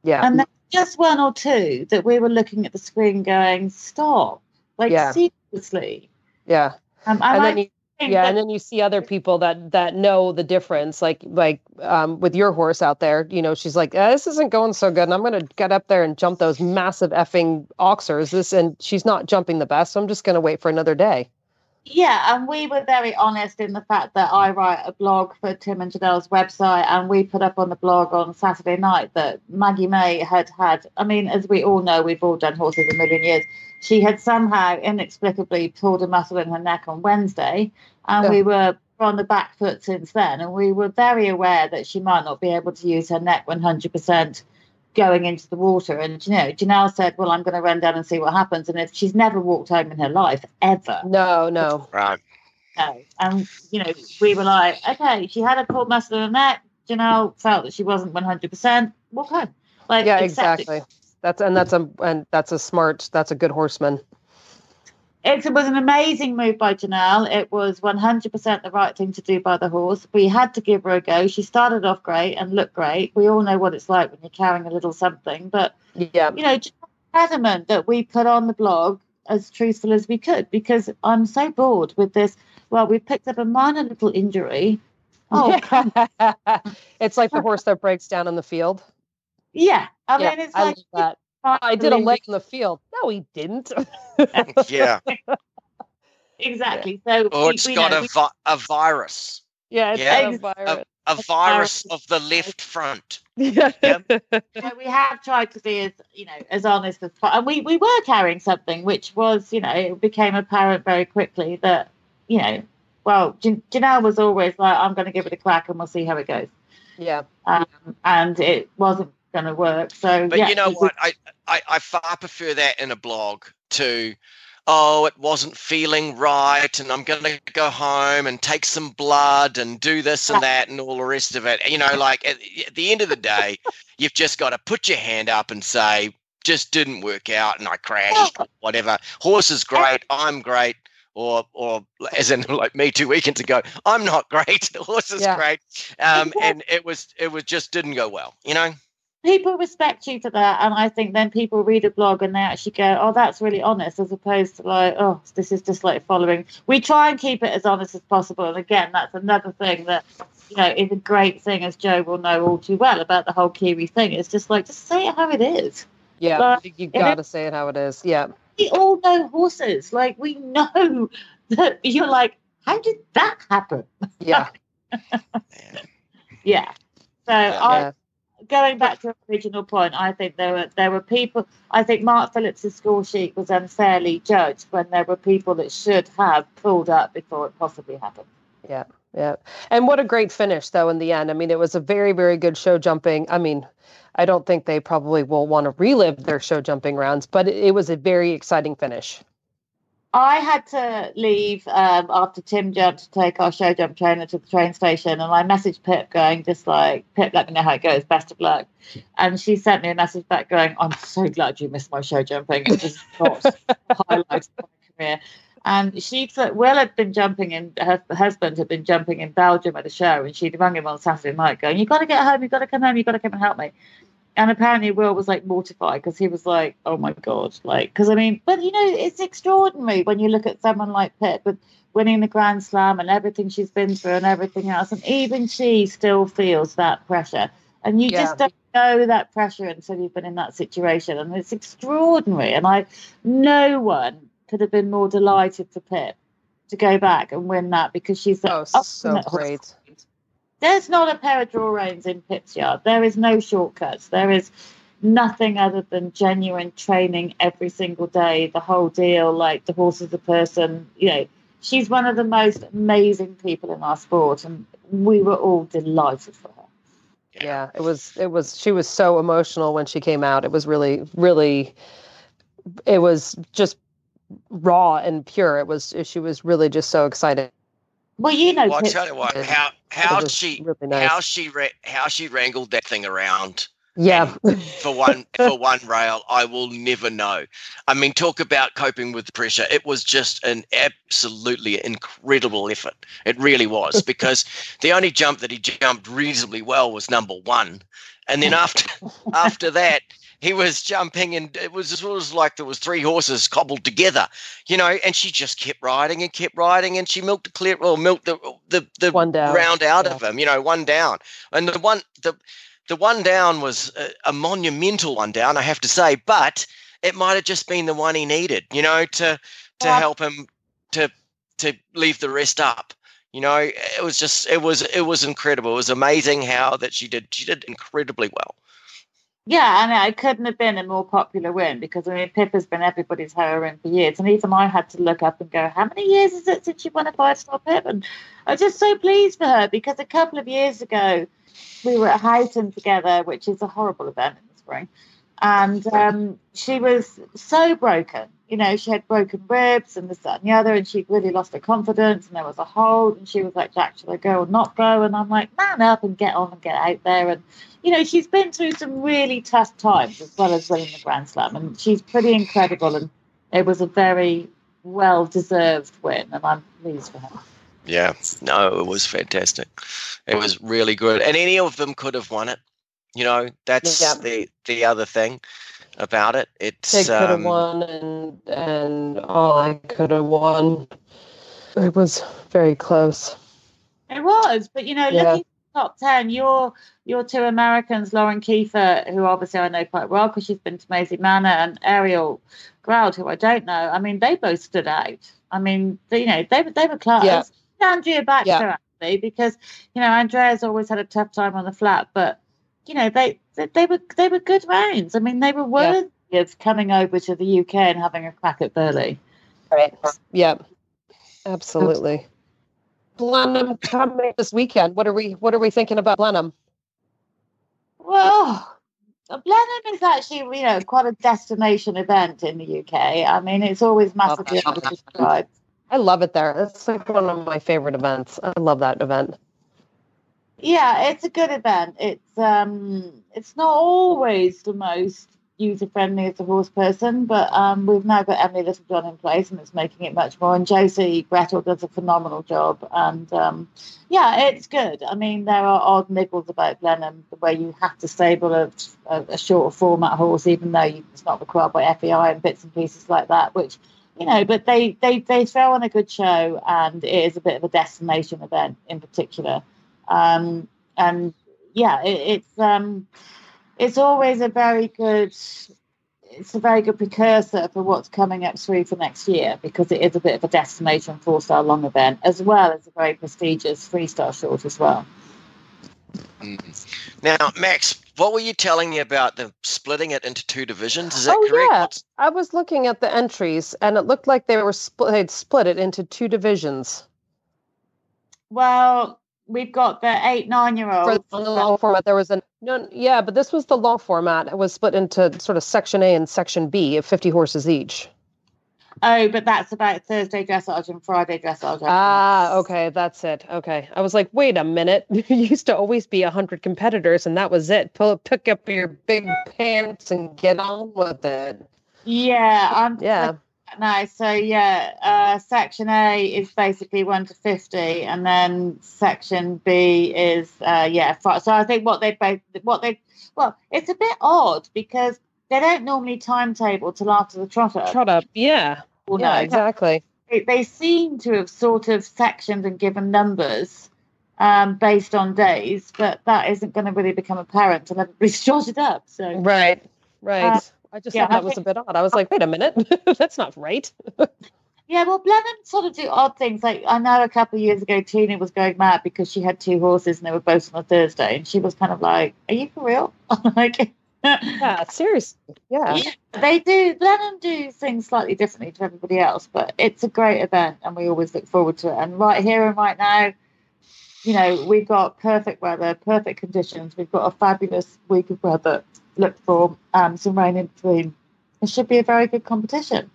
Yeah. And just one or two that we were looking at the screen going, stop. Like, Yeah. seriously. Yeah. Um, and then you yeah, that- and then you see other people that that know the difference, like like um, with your horse out there. You know, she's like, "Uh, "This isn't going so good," and I'm going to get up there and jump those massive effing oxers. This and she's not jumping the best, so I'm just going to wait for another day. Yeah, and we were very honest in the fact that I write a blog for Tim and Jonelle's website, and we put up on the blog on Saturday night that Maggie May had had. I mean, as we all know, we've all done horses a million years. She had somehow inexplicably pulled a muscle in her neck on Wednesday, and we were on the back foot since then. And we were very aware that she might not be able to use her neck 100% going into the water. And you know, Jonelle said, "Well, I'm going to run down and see what happens." And if she's never walked home in her life ever, No, no. Right. no. And you know, we were like, "Okay, she had a pulled muscle in her neck." Jonelle felt that she wasn't 100. percent Walk home. Like Yeah, accept it. exactly. That's and that's a and that's a smart. That's a good horseman. It was an amazing move by Jonelle. It was 100% the right thing to do by the horse. We had to give her a go. She started off great and looked great. We all know what it's like when you're carrying a little something. But, Yeah, you know, just adamant that we put on the blog as truthful as we could because I'm so bored with this. Well, we picked up a minor little injury. Oh, oh it's like the horse that breaks down in the field. yeah. I yeah, mean, it's I like. I did a leg in the field. No, he didn't. Yeah. Exactly. So, Or we- it's we got know a, vi- a virus. yeah, it's Yeah. a virus. A A virus virus. of the left front. Yeah. So we have tried to be as you know as honest as possible, and we we were carrying something which was you know it became apparent very quickly that you know well Jan- Jonelle was always like I'm going to give it a crack and we'll see how it goes, yeah. um, and it wasn't going to work. So But yeah, you know what? I, I, I far prefer that in a blog to, oh, it wasn't feeling right, and I'm going to go home and take some blood and do this and that and all the rest of it. You know, like at, at the end of the day, you've just got to put your hand up and say, just didn't work out, and I crashed, whatever. Horse is great. I'm great. Or, or as in like me two weekends ago, I'm not great. The horse is Yeah. great, um, and it was it was just didn't go well. You know, people respect you for that and i think then people read a blog and they actually go oh that's really honest as opposed to like oh this is just like following. We try and keep it as honest as possible and again that's another thing that you know is a great thing as joe will know all too well about the whole kiwi thing. It's just like just say it how it is. Yeah, Well, you- you got to say it how it is. Yeah, we all know horses. Like we know that you're like how did that happen? Yeah, yeah. So Yeah. i yeah. Going back to the original point, I think there were there were people. I think Mark Phillips's score sheet was unfairly judged when there were people that should have pulled up before it possibly happened. Yeah. Yeah, and what a great finish, though, in the end. I mean, it was a very, very good show jumping. I mean, I don't think they probably will want to relive their show jumping rounds, but it, it was a very exciting finish. I had to leave um, after Tim jumped to take our show jump trainer to the train station, and I messaged Pip going just like Pip, let me know how it goes. Best of luck. And she sent me a message back going, I'm so glad you missed my show jumping. It just got highlighted my career. And she thought Will had been jumping in her husband had been jumping in Belgium at a show, and she'd rung him on Saturday night going, "You got to get home. You've got to come home. You've got to come and help me." And apparently, Will was like mortified because he was like, "Oh my god!" Like, because I mean, but you know, it's extraordinary when you look at someone like Pip with winning the Grand Slam and everything she's been through and everything else, and even she still feels that pressure. And you Yeah. just don't know that pressure until you've been in that situation, and it's extraordinary. And I, no one could have been more delighted for Pip to go back and win that because she's the Oh, so great. There's not a pair of draw reins in Pip's yard. There is no shortcuts. There is nothing other than genuine training every single day, the whole deal, like the horse is a person. You know, she's one of the most amazing people in our sport, and we were all delighted for her. Yeah, it was, it was, she was so emotional when she came out. It was really, really, it was just raw and pure. It was, she was really just so excited. Well, you know, Well, I tell you what, how how she really nice. how she how she wrangled that thing around yeah, for one for one rail, I will never know. I mean, talk about coping with pressure. It was just an absolutely incredible effort. It really was because the only jump that he jumped reasonably well was number one, and then after after that. He was jumping, and it was, it was like there was three horses cobbled together, you know. And she just kept riding and kept riding, and she milked the clear, well, milked the the, the One down, round out yeah. of him, you know, one down. And the one the the one down was a, a monumental one down, I have to say, but it might have just been the one he needed, you know, to to Yeah. help him to to leave the rest up. You know, it was just it was it was incredible. It was amazing how that she did she did incredibly well. Yeah, I mean, it couldn't have been a more popular win because I mean Pip has been everybody's heroine for years, and even I had to look up and go, how many years is it since she won a five star Pip? And I was just so pleased for her because a couple of years ago we were at Houghton together, which is a horrible event in the spring, and um, she was so broken. You know, she had broken ribs and this, that, and the other, and she really lost her confidence. And there was a hold, and she was like, "Jack, should I go or not go?" And I'm like, "Man up and get on and get out there." And you know, she's been through some really tough times as well as winning the Grand Slam, and she's pretty incredible. And it was a very well deserved win, and I'm pleased for her. Yeah, no, it was fantastic. It was really good, and any of them could have won it. You know, that's Yeah. the the other thing about it. It's Tig could have um, won, and and all I could have won. It was very close. It was, but you know, Yeah. looking at the top ten, your your two Americans, Lauren Kieffer, who obviously I know quite well because she's been to Maisie Manor, and Ariel Grald, who I don't know. I mean, they both stood out. I mean, they, you know, they were they were class. Yeah. Andrea Baxter Yeah. actually, because you know Andrea's always had a tough time on the flat, but you know they they, they were they were good rounds. I mean, they were worthy of coming over to the UK and having a crack at Burghley. Right. Yep. Absolutely. Blenheim coming this weekend. What are we What are we thinking about Blenheim? Well, Blenheim is actually, you know, quite a destination event in the UK. I mean, it's always massively Okay. oversubscribed. I love it there. It's like one of my favorite events. I love that event. Yeah, it's a good event. It's um, it's not always the most user friendly as a horse person, but um, we've now got Emily Littlejohn in place, and it's making it much more. And Josie Gretel does a phenomenal job, and um, yeah, it's good. I mean, there are odd niggles about Blenheim, way you have to stable a, a, a shorter format horse, even though you, it's not required by FEI and bits and pieces like that, which. You know, but they, they they throw on a good show, and it is a bit of a destination event in particular. Um, and yeah, it, it's um, it's always a very good. It's a very good precursor for what's coming up through for next year because it is a bit of a destination four star long event as well as a very prestigious three star short as well. mm. Now, Max, what were you telling me about the splitting it into two divisions? Is that Oh, correct? yeah. I was looking at the entries, and it looked like they were split. They'd split it into two divisions Well, we've got the eight nine year for olds. on the long format. There was a no, yeah, but this was the long format. It was split into sort of section A and section B of fifty horses each. Oh, but that's about Thursday dressage and Friday dressage. Ah, okay, that's it. Okay, I was like, wait a minute. You used to always be a hundred competitors, and that was it. Pull, pick up your big pants and get on with it. Yeah, I'm Yeah, No, so yeah, uh, section A is basically one to fifty, and then section B is uh, yeah. fi- So I think what they both what they well, it's a bit odd because they don't normally timetable till after the trotter. up. Yeah, Well, yeah, no, exactly. they, they seem to have sort of sectioned and given numbers um, based on days, but that isn't going to really become apparent until everybody's jotted up. So Right, right. Uh, I just yeah, thought that was a bit odd. I was like, wait a minute, that's not right. Yeah, well, Blenheim sort of do odd things. Like I know a couple of years ago, Tina was going mad because she had two horses and they were both on a Thursday, and she was kind of like, "Are you for real?" I'm like, Yeah, seriously. Yeah. Yeah, they do. Blenheim do things slightly differently to everybody else, but it's a great event, and we always look forward to it. And right here and right now, you know, we've got perfect weather, perfect conditions. We've got a fabulous week of weather. Look for um, some rain in between. It should be a very good competition.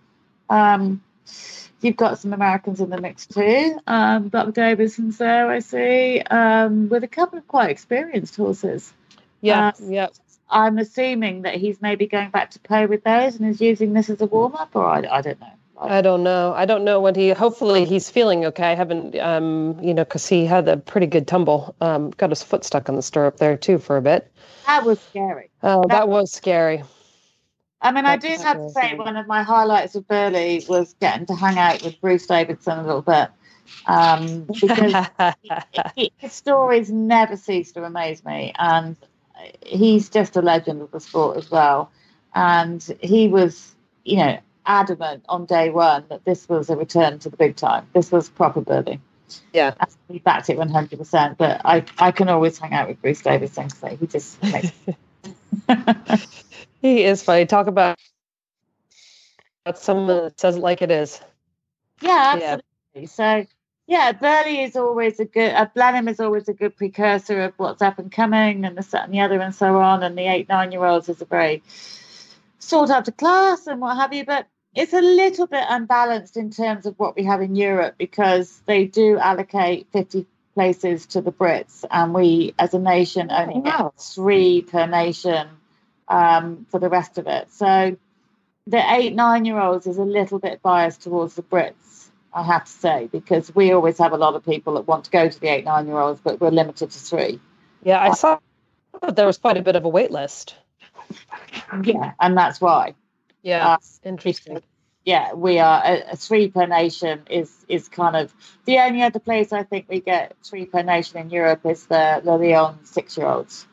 Um, you've got some Americans in the mix too. Um, Buck Davidson's there, I see, um, with a couple of quite experienced horses. Yeah, Uh, yeah. I'm assuming that he's maybe going back to Pau with those and is using this as a warm up, or I, I don't know. I don't know. I don't know what he. Hopefully, he's feeling okay. I haven't, um, you know, because he had a pretty good tumble. Um, got his foot stuck in the stirrup there too for a bit. That was scary. Uh, that was scary. I mean, I do have to say, one of my highlights of Burghley was getting to hang out with Bruce Davidson a little bit. Um, because his stories never cease to amaze me, and he's just a legend of the sport as well. And he was, you know, adamant on day one that this was a return to the big time. This was proper Burghley. Yeah. And he backed it one hundred percent. But I, I can always hang out with Bruce Davidson because he just makes. he is funny. Talk about that's someone that says it like it is. yeah, Yeah. absolutely. So Yeah, Burghley is always a good. Uh, Blenheim is always a good precursor of what's up and coming, and this and the other, and so on. And the eight nine year olds is a very sought after class and what have you. But it's a little bit unbalanced in terms of what we have in Europe because they do allocate 50 places to the Brits, and we as a nation only oh, wow. get three per nation um, for the rest of it. So the eight, nine year olds is a little bit biased towards the Brits, I have to say, because we always have a lot of people that want to go to the eight, nine year olds, but we're limited to three. Yeah, I saw that there was quite a bit of a wait list. Yeah, and that's why. Yeah, uh, interesting. Yeah, we are a, a, three per nation is is kind of the only other place I think we get three per nation in Europe is the, the Lion six year olds.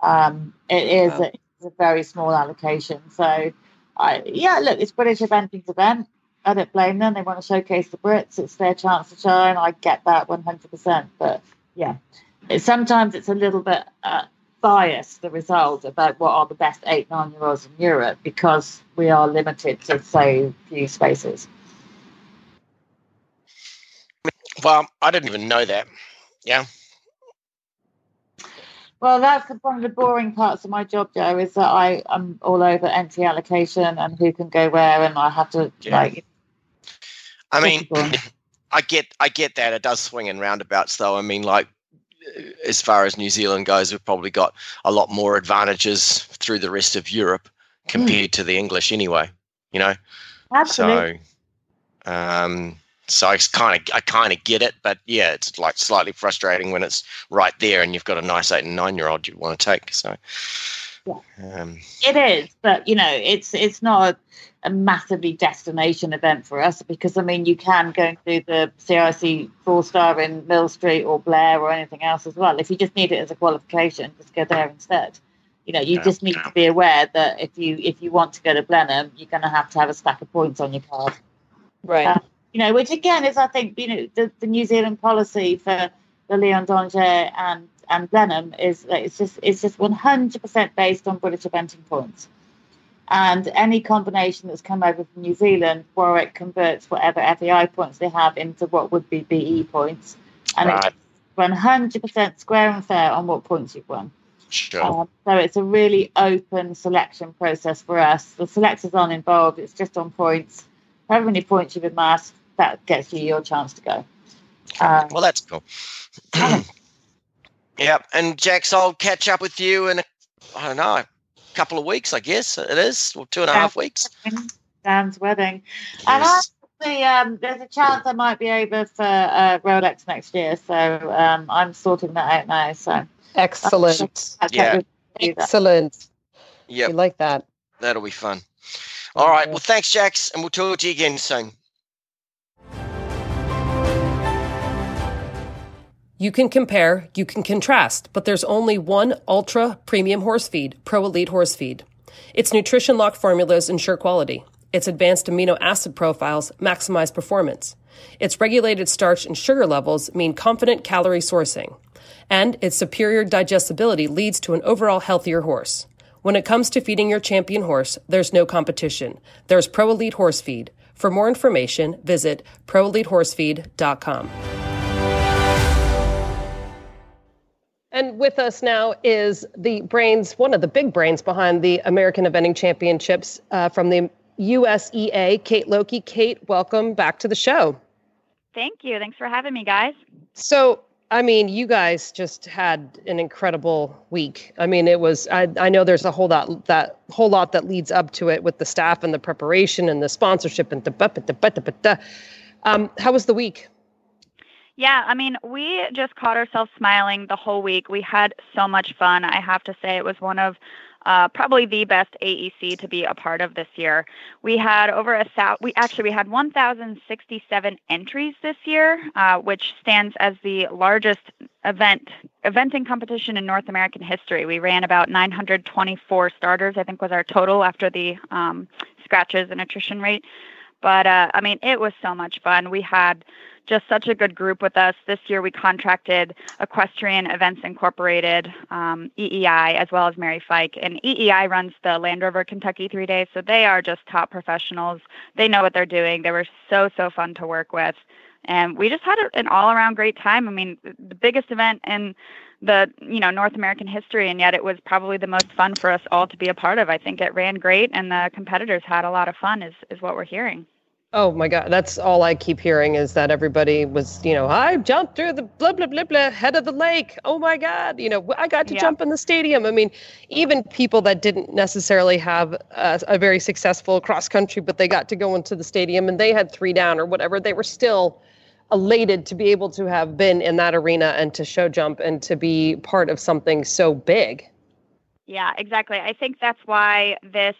Um, it is wow. a, a very small allocation. So I, yeah, look, it's British eventing's event. I don't blame them. They want to showcase the Brits. It's their chance to shine. I get that 100%. But yeah, it, sometimes it's a little bit uh, biased, the result about what are the best eight, nine year olds in Europe because we are limited to so few spaces. Well, I didn't even know that. Yeah. Well, that's one of the boring parts of my job, Joe, is that I am all over entry allocation and who can go where, and I have to yeah. like. I mean, I get, I get that it does swing in roundabouts, though. I mean, like as far as New Zealand goes, we've probably got a lot more advantages through the rest of Europe compared mm. to the English, anyway. You know, Absolutely. so um, so I kind of I kind of get it, but yeah, it's like slightly frustrating when it's right there and you've got a nice eight and nine year old you want to take. So yeah. Um, it is, but you know, it's it's not a, a, massively destination event for us because I mean, you can go and do the CIC four star in Millstreet or Blair or anything else as well. If you just need it as a qualification, just go there instead. You know, you yeah, just need yeah. to be aware that if you if you want to go to Blenheim, you're going to have to have a stack of points on your card. Right. Um, you know, which again is, I think, you know, the, the New Zealand policy for the Lion d'Angers and and Blenheim is it's just it's just 100% based on British eventing points. And any combination that's come over from New Zealand, Warwick converts whatever FEI points they have into what would be BE points, and right. it's 100% square and fair on what points you've won. Sure. Um, so it's a really open selection process for us. The selectors aren't involved; it's just on points. However many points you've amassed, that gets you your chance to go. Um, well, that's cool. yeah, and Jax, I'll catch up with you in a, I don't know, a couple of weeks, I guess it is, or two and a half weeks. Dan's wedding, yes. and actually, um, there's a chance I might be over for uh, Rolex next year, so um, I'm sorting that out now. So excellent, yeah, excellent. Yeah, you like that? That'll be fun. All right. Well, thanks, Jax, and we'll talk to you again soon. You can compare, you can contrast, but there's only one ultra premium horse feed, Pro Elite Horse Feed. Its nutrition lock formulas ensure quality. Its advanced amino acid profiles maximize performance. Its regulated starch and sugar levels mean confident calorie sourcing. And its superior digestibility leads to an overall healthier horse. When it comes to feeding your champion horse, there's no competition. There's Pro Elite Horse Feed. For more information, visit proelitehorsefeed.com. And with us now is the brains, one of the big brains behind the American Eventing Championships uh, from the USEA, Kate Loki. Kate, welcome back to the show. Thank you. Thanks for having me, guys. So, I mean, you guys just had an incredible week. I mean, it was. I, I know there's a whole lot that whole lot that leads up to it with the staff and the preparation and the sponsorship and the but the but the. Um, how was the week? Yeah, I mean, we just caught ourselves smiling the whole week. We had so much fun. I have to say, it was one of uh, probably the best AEC to be a part of this year. We had over a thousand. We actually we had 1,067 entries this year, uh, which stands as the largest event eventing competition in North American history. We ran about 924 starters, I think was our total after the um, scratches and attrition rate. But uh, I mean, it was so much fun. We had just such a good group with us. This year we contracted Equestrian Events Incorporated, um, EEI, as well as Mary Fike. And EEI runs the Land Rover Kentucky three days, so they are just top professionals. They know what they're doing. They were so, so fun to work with. and we just had an all-around great time. I mean, the biggest event in the you know North American history, and yet it was probably the most fun for us all to be a part of. I think it ran great, and the competitors had a lot of fun. Is is what we're hearing. Oh my God, that's all I keep hearing is that everybody was, you know, I jumped through the blah blah blah blah head of the lake. Oh my God, you know, I got to yeah. jump in the stadium. I mean, even people that didn't necessarily have a, a very successful cross country, but they got to go into the stadium and they had three down or whatever, they were still elated to be able to have been in that arena and to show jump and to be part of something so big. Yeah, exactly. I think that's why this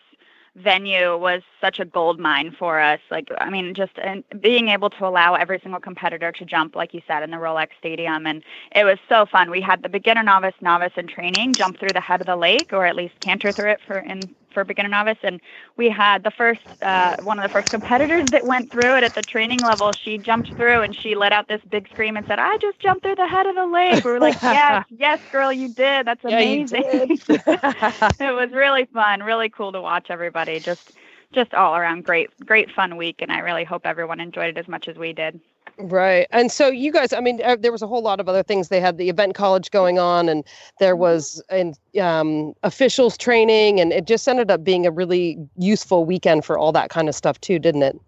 venue was such a gold mine for us. Like, I mean, just and being able to allow every single competitor to jump, like you said, in the Rolex Stadium, and it was so fun. We had the beginner, novice, novice, and training jump through the head of the lake, or at least canter through it for in for beginner novice and we had the first uh, one of the first competitors that went through it at the training level. She jumped through and she let out this big scream and said i just jumped through the head of the lake. We were like yes yes girl you did. That's amazing. yeah, did. it was really fun really cool to watch everybody just just all around. Great great fun week and i really hope everyone enjoyed it as much as we did Right. And so you guys, I mean, uh, there was a whole lot of other things. They had the event college going on and there mm-hmm. was an um, officials training and it just ended up being a really useful weekend for all that kind of stuff too, didn't it?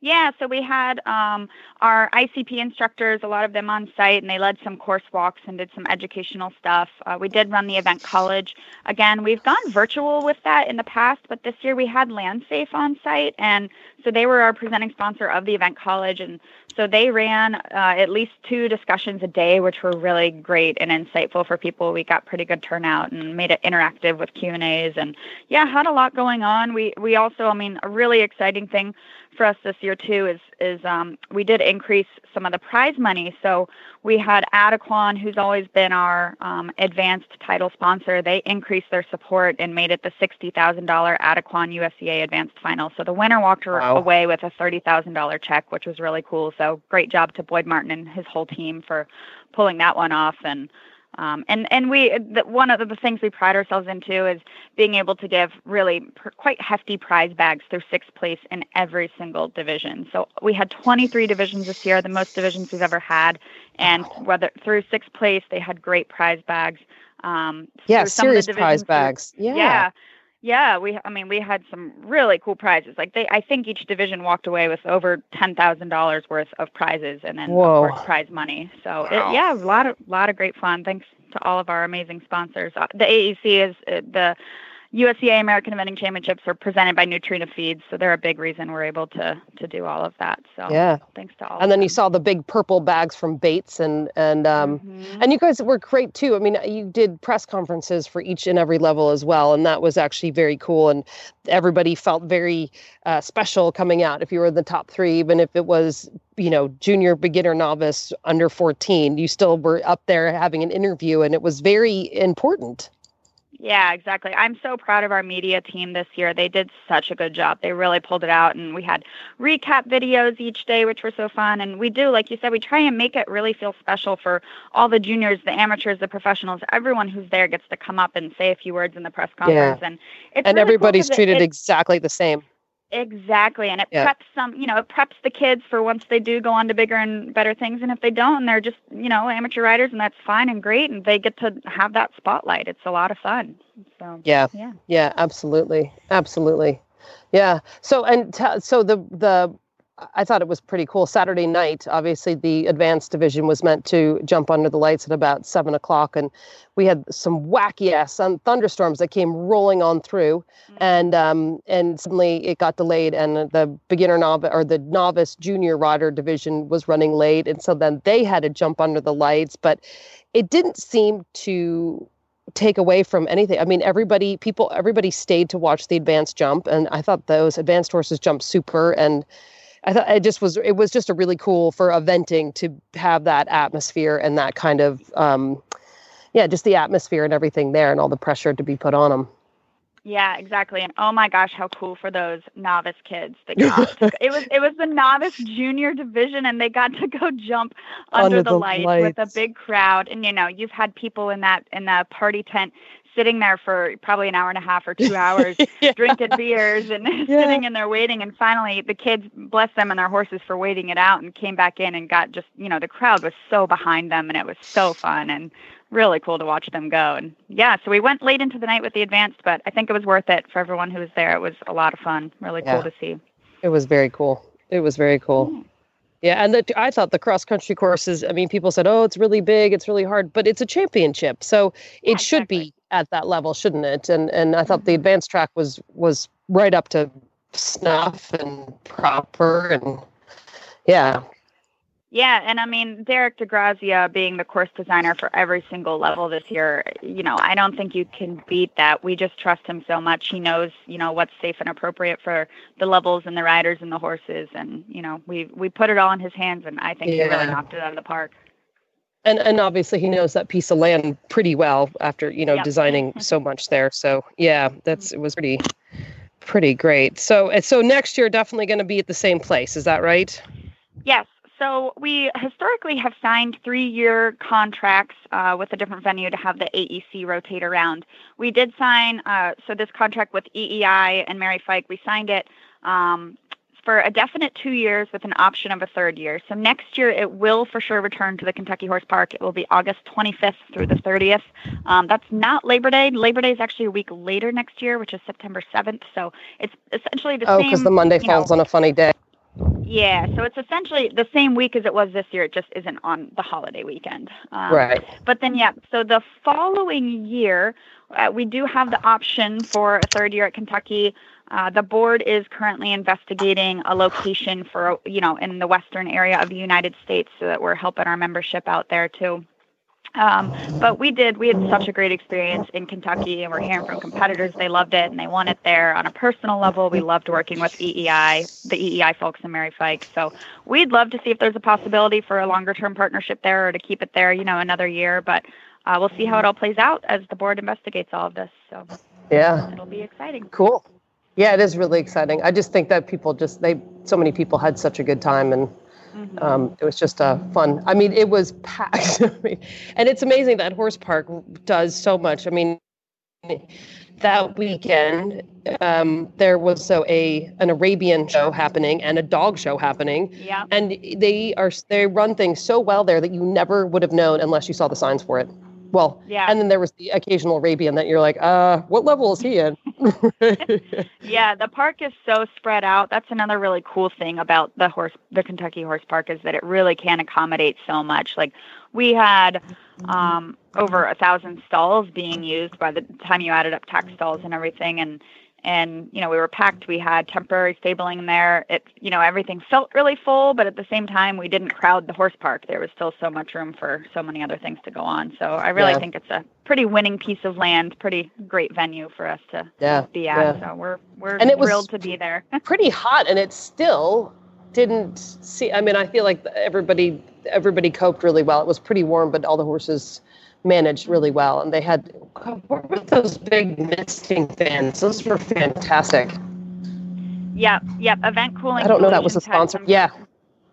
Yeah, so we had um, our ICP instructors, a lot of them on site, and they led some course walks and did some educational stuff. Uh, we did run the event college. Again, we've gone virtual with that in the past, but this year we had LandSafe on site, and so they were our presenting sponsor of the event college, and so they ran uh, at least two discussions a day, which were really great and insightful for people. We got pretty good turnout and made it interactive with Q and A's, and yeah, had a lot going on. We we also, I mean, a really exciting thing for us this year too is is um, we did increase some of the prize money. So we had Adequan, who's always been our um, advanced title sponsor. They increased their support and made it the sixty thousand dollar Adequan USEA Advanced Final. So the winner walked wow. away with a thirty thousand dollar check, which was really cool. So great job to Boyd Martin and his whole team for pulling that one off and um, and and we the, one of the things we pride ourselves into is being able to give really pr- quite hefty prize bags through sixth place in every single division. So we had 23 divisions this year, the most divisions we've ever had, and whether through sixth place they had great prize bags. Um, yeah, serious prize bags. Yeah. yeah. Yeah, we I mean we had some really cool prizes. Like they I think each division walked away with over ten thousand dollars worth of prizes and then Whoa. of course prize money. So wow. it, yeah, a lot of lot of great fun. Thanks to all of our amazing sponsors. Uh, the AEC is uh, the USEA American Eventing Championships are presented by Nutrena Feeds, so they're a big reason we're able to to do all of that. So yeah, thanks to all. And then you saw the big purple bags from Bates, and and um mm-hmm. and you guys were great too. I mean, you did press conferences for each and every level as well, and that was actually very cool. And everybody felt very uh, special coming out. If you were in the top three, even if it was you know junior, beginner, novice, under fourteen, you still were up there having an interview, and it was very important. Yeah, exactly. I'm so proud of our media team this year. They did such a good job. They really pulled it out. And we had recap videos each day, which were so fun. And we do, like you said, we try and make it really feel special for all the juniors, the amateurs, the professionals. Everyone who's there gets to come up and say a few words in the press conference. Yeah. And it's and really everybody's cool treated it, exactly the same. Exactly. And it yeah. preps some, you know, it preps the kids for once they do go on to bigger and better things. And if they don't, they're just, you know, amateur riders and that's fine and great. And they get to have that spotlight. It's a lot of fun. So, yeah. Yeah. Yeah. Absolutely. Absolutely. Yeah. So, and t- so the, the, I thought it was pretty cool. Saturday night, obviously, the advanced division was meant to jump under the lights at about seven o'clock, and we had some wacky ass thunderstorms that came rolling on through, mm-hmm. and um, and suddenly it got delayed, and the beginner novice or the novice junior rider division was running late, and so then they had to jump under the lights, but it didn't seem to take away from anything. I mean, everybody, people, everybody stayed to watch the advanced jump, and I thought those advanced horses jumped super and I thought it just was it was just a really cool for eventing to have that atmosphere and that kind of um, yeah, just the atmosphere and everything there and all the pressure to be put on them. Yeah, exactly. And oh my gosh, how cool for those novice kids that got to, it was it was the novice junior division and they got to go jump under, Under the, the lights, with a big crowd. And you know, you've had people in that in the party tent sitting there for probably an hour and a half or two hours Yeah. drinking beers and Yeah. sitting in there waiting and finally the kids bless them and their horses for waiting it out and came back in and got just you know the crowd was so behind them and it was so fun and really cool to watch them go and yeah so we went late into the night with the advanced but i think it was worth it for everyone who was there it was a lot of fun really Yeah. cool to see It was very cool. It was very cool. Yeah, and the, I thought the cross country courses. I mean, people said, "Oh, it's really big, it's really hard," but it's a championship, so it Yeah, should exactly. be at that level, shouldn't it? And and I thought the mm-hmm. advanced track was was right up to snuff and proper, and yeah, Yeah, and I mean Derek di Grazia being the course designer for every single level this year, you know, I don't think you can beat that. We just trust him so much. He knows, you know, what's safe and appropriate for the levels and the riders and the horses and, you know, we we put it all in his hands and I think he really knocked it out of the park. And and obviously he knows that piece of land pretty well after you know Yep. designing so much there. So yeah, that's it was pretty pretty great. So so next year definitely going to be at the same place. Is that right? Yes. So we historically have signed three-year contracts uh, with a different venue to have the AEC rotate around. We did sign uh, so this contract with EEI and Mary Fike. We signed it um, for a definite two years with an option of a third year. So next year it will for sure return to the Kentucky Horse Park. It will be August 25th through the 30th. Um, that's not Labor Day. Labor Day is actually a week later next year, which is September 7th. So it's essentially the Oh, same. Oh, because the Monday you know, falls on a funny day. yeah, so it's essentially the same week as it was this year. It just isn't on the holiday weekend. Um, right. But then, yeah, so the following year, uh, we do have the option for a third year at Kentucky. Uh, the board is currently investigating a location for, you know, in the western area of the United States so that we're helping our membership out there too. Um, but we did, we had such a great experience in Kentucky, and we're hearing from competitors they loved it and they want it there. On a personal level, we loved working with EEI, the EEI folks and Mary Fike. So we'd love to see if there's a possibility for a longer term partnership there or to keep it there, you know, another year. But uh, we'll see how it all plays out as the board investigates all of this. So Yeah. it'll be exciting. Cool. Yeah, it is really exciting. I just think that people just they so many people had such a good time and Mhm. um, it was just uh, fun. I mean, it was packed, I mean, and it's amazing that Horse Park does so much. I mean, that weekend um, there was so a an Arabian show happening and a dog show happening, yeah. and they are they run things so well there that you never would have known unless you saw the signs for it. Well, Yeah. and then there was the occasional Arabian that you're like, uh, what level is he in? Yeah, the park is so spread out. That's another really cool thing about the horse, the Kentucky Horse Park, is that it really can accommodate so much. Like we had um, over a thousand stalls being used by the time you added up tax stalls and everything, and and you know we were packed. We had temporary stabling there. It you know everything felt really full, but at the same time we didn't crowd the horse park. There was still so much room for so many other things to go on. So I really Yeah. think it's a pretty winning piece of land, pretty great venue for us to yeah. be at. Yeah. So we're we're And it thrilled to be there. pretty hot and it still didn't see i mean i feel like everybody everybody coped really well it was pretty warm but all the horses managed really well and they had what were those big misting fans those were fantastic yep, yep. Event cooling. i don't know that was a sponsor some- yeah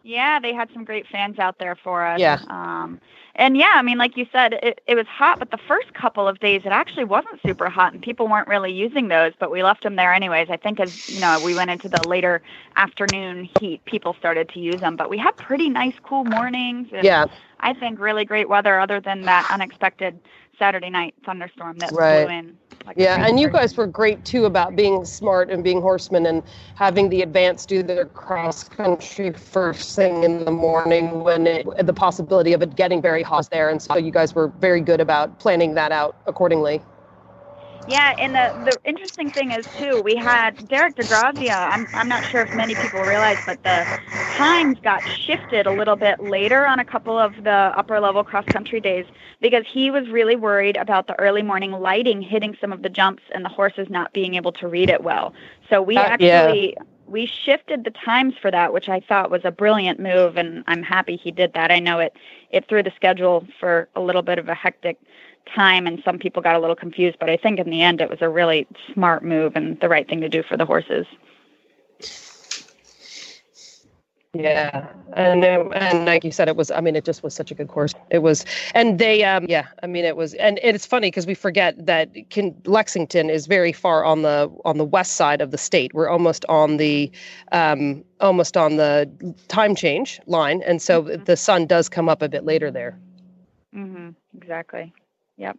Yeah, they had some great fans out there for us. Yeah. Um, and yeah, I mean, like you said, it, it was hot, but the first couple of days it actually wasn't super hot, and people weren't really using those. But we left them there anyways. I think as you know, we went into the later afternoon heat, people started to use them. But we had pretty nice, cool mornings. And yeah I think really great weather, other than that unexpected Saturday night thunderstorm that Right. blew in. like yeah and you guys were great too about being smart and being horsemen and having the advance do their cross country first thing in the morning when it, the possibility of it getting very hot there and so you guys were very good about planning that out accordingly Yeah, and the, the interesting thing is too, we had Derek di Grazia. I'm I'm not sure if many people realize, but the times got shifted a little bit later on a couple of the upper level cross country days because he was really worried about the early morning lighting hitting some of the jumps and the horses not being able to read it well. So we Uh, yeah. actually we shifted the times for that, which I thought was a brilliant move, and I'm happy he did that. I know it it threw the schedule for a little bit of a hectic time and some people got a little confused, but I think in the end it was a really smart move and the right thing to do for the horses. Yeah, and it, and like you said, it was. I mean, it just was such a good course. It was, and they, um, yeah. I mean, it was, and it's funny because we forget that can, Lexington is very far on the on the west side of the state. We're almost on the, um, almost on the time change line, and so mm-hmm. the sun does come up a bit later there. Mm-hmm. Exactly. Yep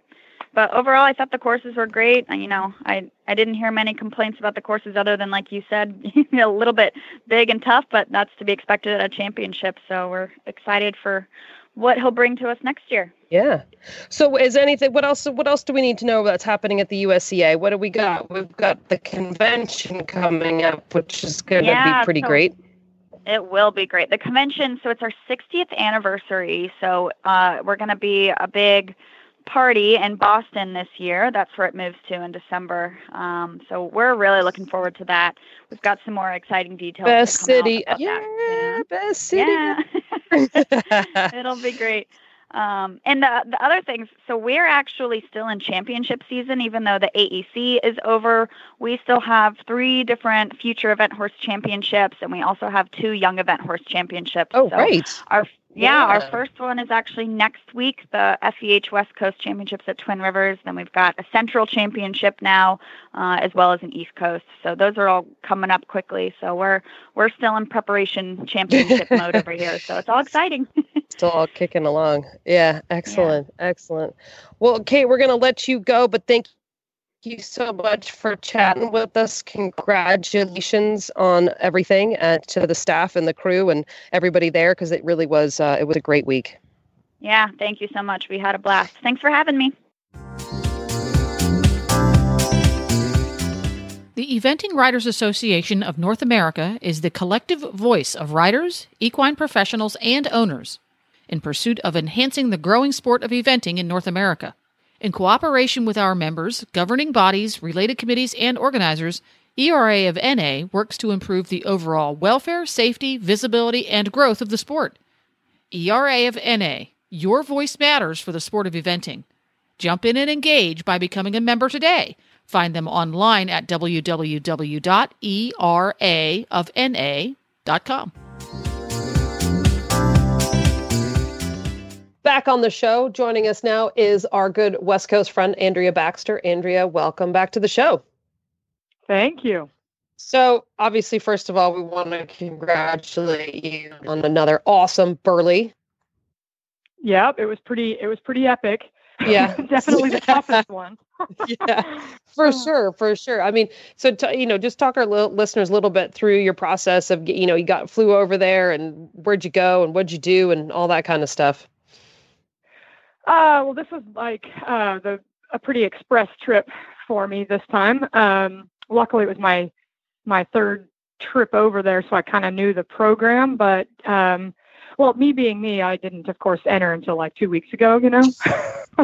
but overall, I thought the courses were great. You know, I I didn't hear many complaints about the courses other than, like you said, a little bit big and tough, but that's to be expected at a championship. So we're excited for what he'll bring to us next year. Yeah. So is anything what else what else do we need to know that's happening at the USEA? What do we got? We've got the convention coming up, which is going to yeah, be pretty so great. It will be great. The convention, so it's our 60th anniversary. So uh, we're going to be a big party in Boston this year. That's where it moves to in December. Um, so we're really looking forward to that. We've got some more exciting details. Best city, yeah, best city. Yeah. It'll be great. Um, and the, the other things, so we're actually still in championship season, even though the AEC is over. We still have three different future event horse championships, and we also have two young event horse championships. Oh, so great. Our yeah, our first one is actually next week, the FEH West Coast Championships at Twin Rivers. Then we've got a Central Championship now, uh, as well as an East Coast. So those are all coming up quickly. So we're we're still in preparation championship mode over here. So it's all exciting. still all kicking along. Yeah, excellent, yeah. excellent. Well, Kate, we're gonna let you go, but thank you so much for chatting with us. Congratulations on everything uh, to the staff and the crew and everybody there because it really was uh, it was a great week. Yeah, thank you so much. We had a blast. Thanks for having me. The Eventing Riders Association of North America is the collective voice of riders, equine professionals, and owners in pursuit of enhancing the growing sport of eventing in North America. In cooperation with our members, governing bodies, related committees, and organizers, ERA of NA works to improve the overall welfare, safety, visibility, and growth of the sport. ERA of NA, your voice matters for the sport of eventing. Jump in and engage by becoming a member today. Find them online at www.eraofna.com. Back on the show, joining us now is our good West Coast friend, Andrea Baxter. Andrea, welcome back to the show. Thank you. So, obviously, first of all, we want to congratulate you on another awesome Burghley. Yep, it was pretty. It was pretty epic. Yeah, definitely the toughest one. yeah, for sure, for sure. I mean, so t- you know, just talk our li- listeners a little bit through your process of you know, you got flew over there and where'd you go and what'd you do and all that kind of stuff. Uh, well, this was like uh, the a pretty express trip for me this time. Um, luckily, it was my my third trip over there, so I kind of knew the program. But um, well, me being me, I didn't, of course, enter until like two weeks ago. You know.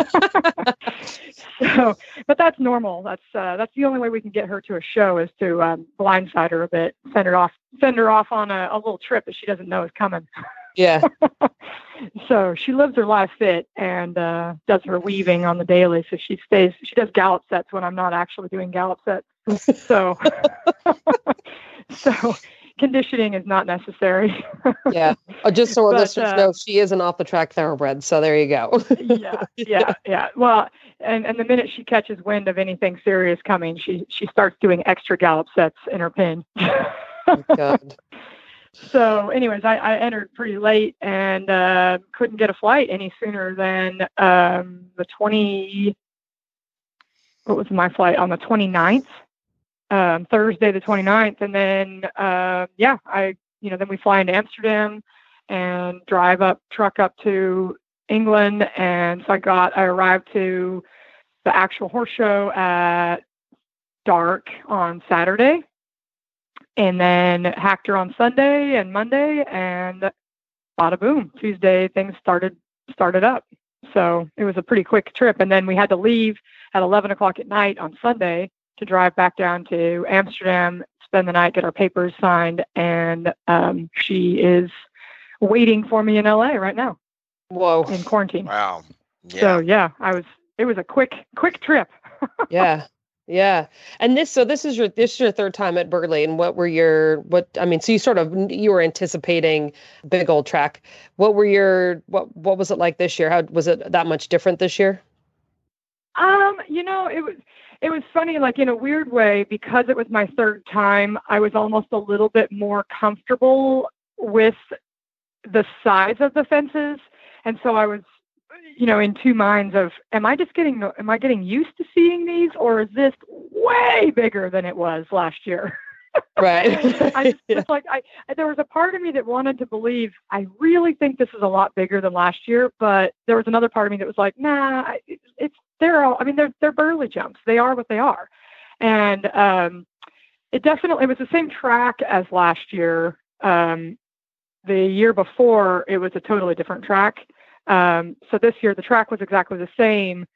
so, but that's normal. That's uh, that's the only way we can get her to a show is to um, blindside her a bit, send her off, send her off on a, a little trip that she doesn't know is coming. Yeah. so she lives her life fit and uh, does her weaving on the daily. So she stays. She does gallop sets when I'm not actually doing gallop sets. So, so conditioning is not necessary. yeah. Oh, just so our but, listeners uh, know, she is an off the track thoroughbred. So there you go. yeah. Yeah. Yeah. Well, and, and the minute she catches wind of anything serious coming, she she starts doing extra gallop sets in her pin. oh, God so anyways I, I, entered pretty late and uh, couldn't get a flight any sooner than um, the 20 what was my flight? On the 29th um, thursday the 29th and then uh, yeah i you know then we fly into amsterdam and drive up truck up to england. And so i got i arrived to the actual horse show at dark on saturday and then hacked her on Sunday and Monday, and bada boom, Tuesday things started started up. So it was a pretty quick trip, and then we had to leave at 11 o'clock at night on Sunday to drive back down to Amsterdam, spend the night, get our papers signed, and um, she is waiting for me in LA right now. Whoa! In quarantine. Wow. Yeah. So yeah, I was it was a quick quick trip. yeah. Yeah. And this so this is your this is your third time at Burghley and what were your what I mean so you sort of you were anticipating big old track. What were your what what was it like this year? How was it that much different this year? Um, you know, it was it was funny like in a weird way because it was my third time, I was almost a little bit more comfortable with the size of the fences and so I was you know in two minds of am i just getting am i getting used to seeing these or is this way bigger than it was last year? Right. I just yeah. like i there was a part of me that wanted to believe i really think this is a lot bigger than last year but there was another part of me that was like nah it's they're all i mean they're they're Burghley jumps. They are what they are. And um it definitely it was the same track as last year. Um the year before it was a totally different track um, so this year the track was exactly the same,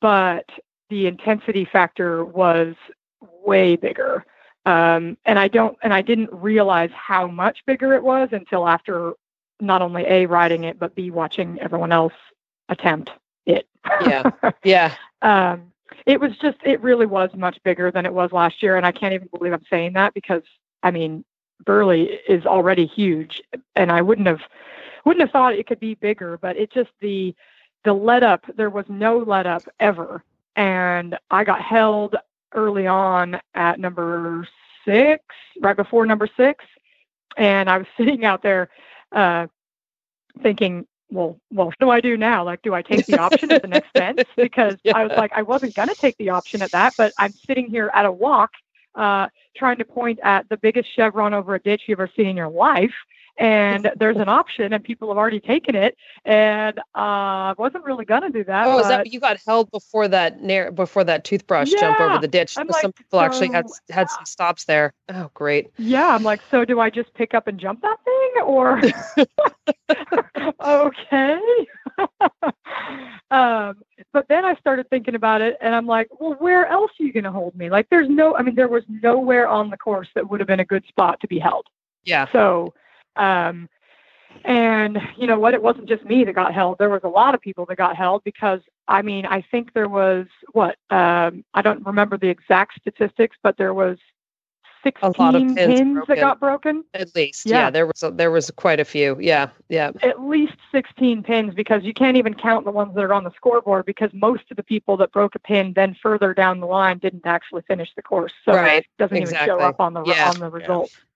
but the intensity factor was way bigger. Um, and I don't, and I didn't realize how much bigger it was until after not only a riding it, but b watching everyone else attempt it. Yeah, yeah. um, it was just, it really was much bigger than it was last year, and I can't even believe I'm saying that because I mean, Burghley is already huge, and I wouldn't have wouldn't have thought it could be bigger, but it just the the let up, there was no let up ever. And I got held early on at number six, right before number six. And I was sitting out there uh, thinking, well, well, what do I do now? Like, do I take the option at the next fence? Because yeah. I was like, I wasn't going to take the option at that, but I'm sitting here at a walk uh, trying to point at the biggest chevron over a ditch you've ever seen in your life and there's an option and people have already taken it. And uh wasn't really gonna do that oh is that you got held before that near before that toothbrush yeah, jump over the ditch? I'm some like, people so, actually had had some stops there. Oh great. Yeah i'm like so do i just pick up and jump that thing or okay. Um but then i started thinking about it and i'm like well where else are you going to hold me? Like there's no i mean there was nowhere on the course that would have been a good spot to be held. Yeah. So um, and you know what? It wasn't just me that got held. There was a lot of people that got held because I mean, I think there was what um, I don't remember the exact statistics, but there was 16 a lot of pins, pins that got broken. At least, yeah, yeah there was a, there was quite a few. Yeah, yeah. At least 16 pins because you can't even count the ones that are on the scoreboard because most of the people that broke a pin then further down the line didn't actually finish the course, so right. it doesn't exactly. even show up on the yeah. on the results. Yeah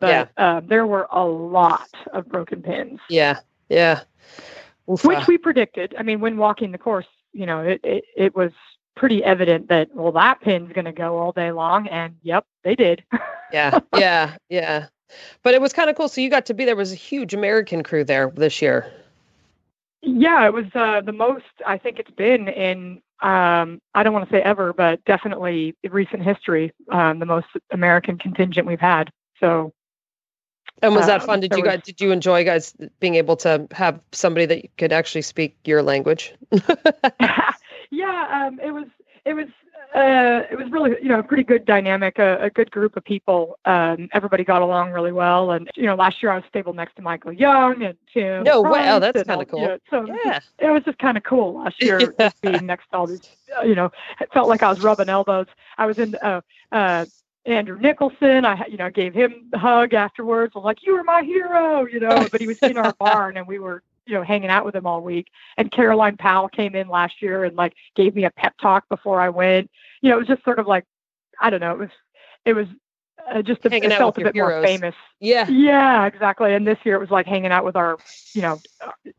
but yeah. um, there were a lot of broken pins. Yeah, yeah. Oof. Which we predicted. I mean, when walking the course, you know, it, it, it was pretty evident that, well, that pin's going to go all day long. And yep, they did. yeah, yeah, yeah. But it was kind of cool. So you got to be there was a huge American crew there this year. Yeah, it was uh, the most I think it's been in um, I don't want to say ever, but definitely recent history, um, the most American contingent we've had. So and was that um, fun? Did you guys did you enjoy guys being able to have somebody that could actually speak your language? yeah, um, it was it was uh, it was really you know a pretty good dynamic, a, a good group of people. Um, everybody got along really well, and you know last year I was stable next to Michael Jung and Tim. No, wow, that's kind of cool. You know, so yeah, it was just kind of cool last year being next to all these. You know, it felt like I was rubbing elbows. I was in uh, uh, Andrew Nicholson. I, you know, gave him the hug afterwards. I'm like, you were my hero, you know. But he was in our barn, and we were, you know, hanging out with him all week. And Caroline Powell came in last year and like gave me a pep talk before I went. You know, it was just sort of like, I don't know. It was, it was uh, just a, it felt a bit heroes. more famous. Yeah. Yeah, exactly. And this year it was like hanging out with our, you know,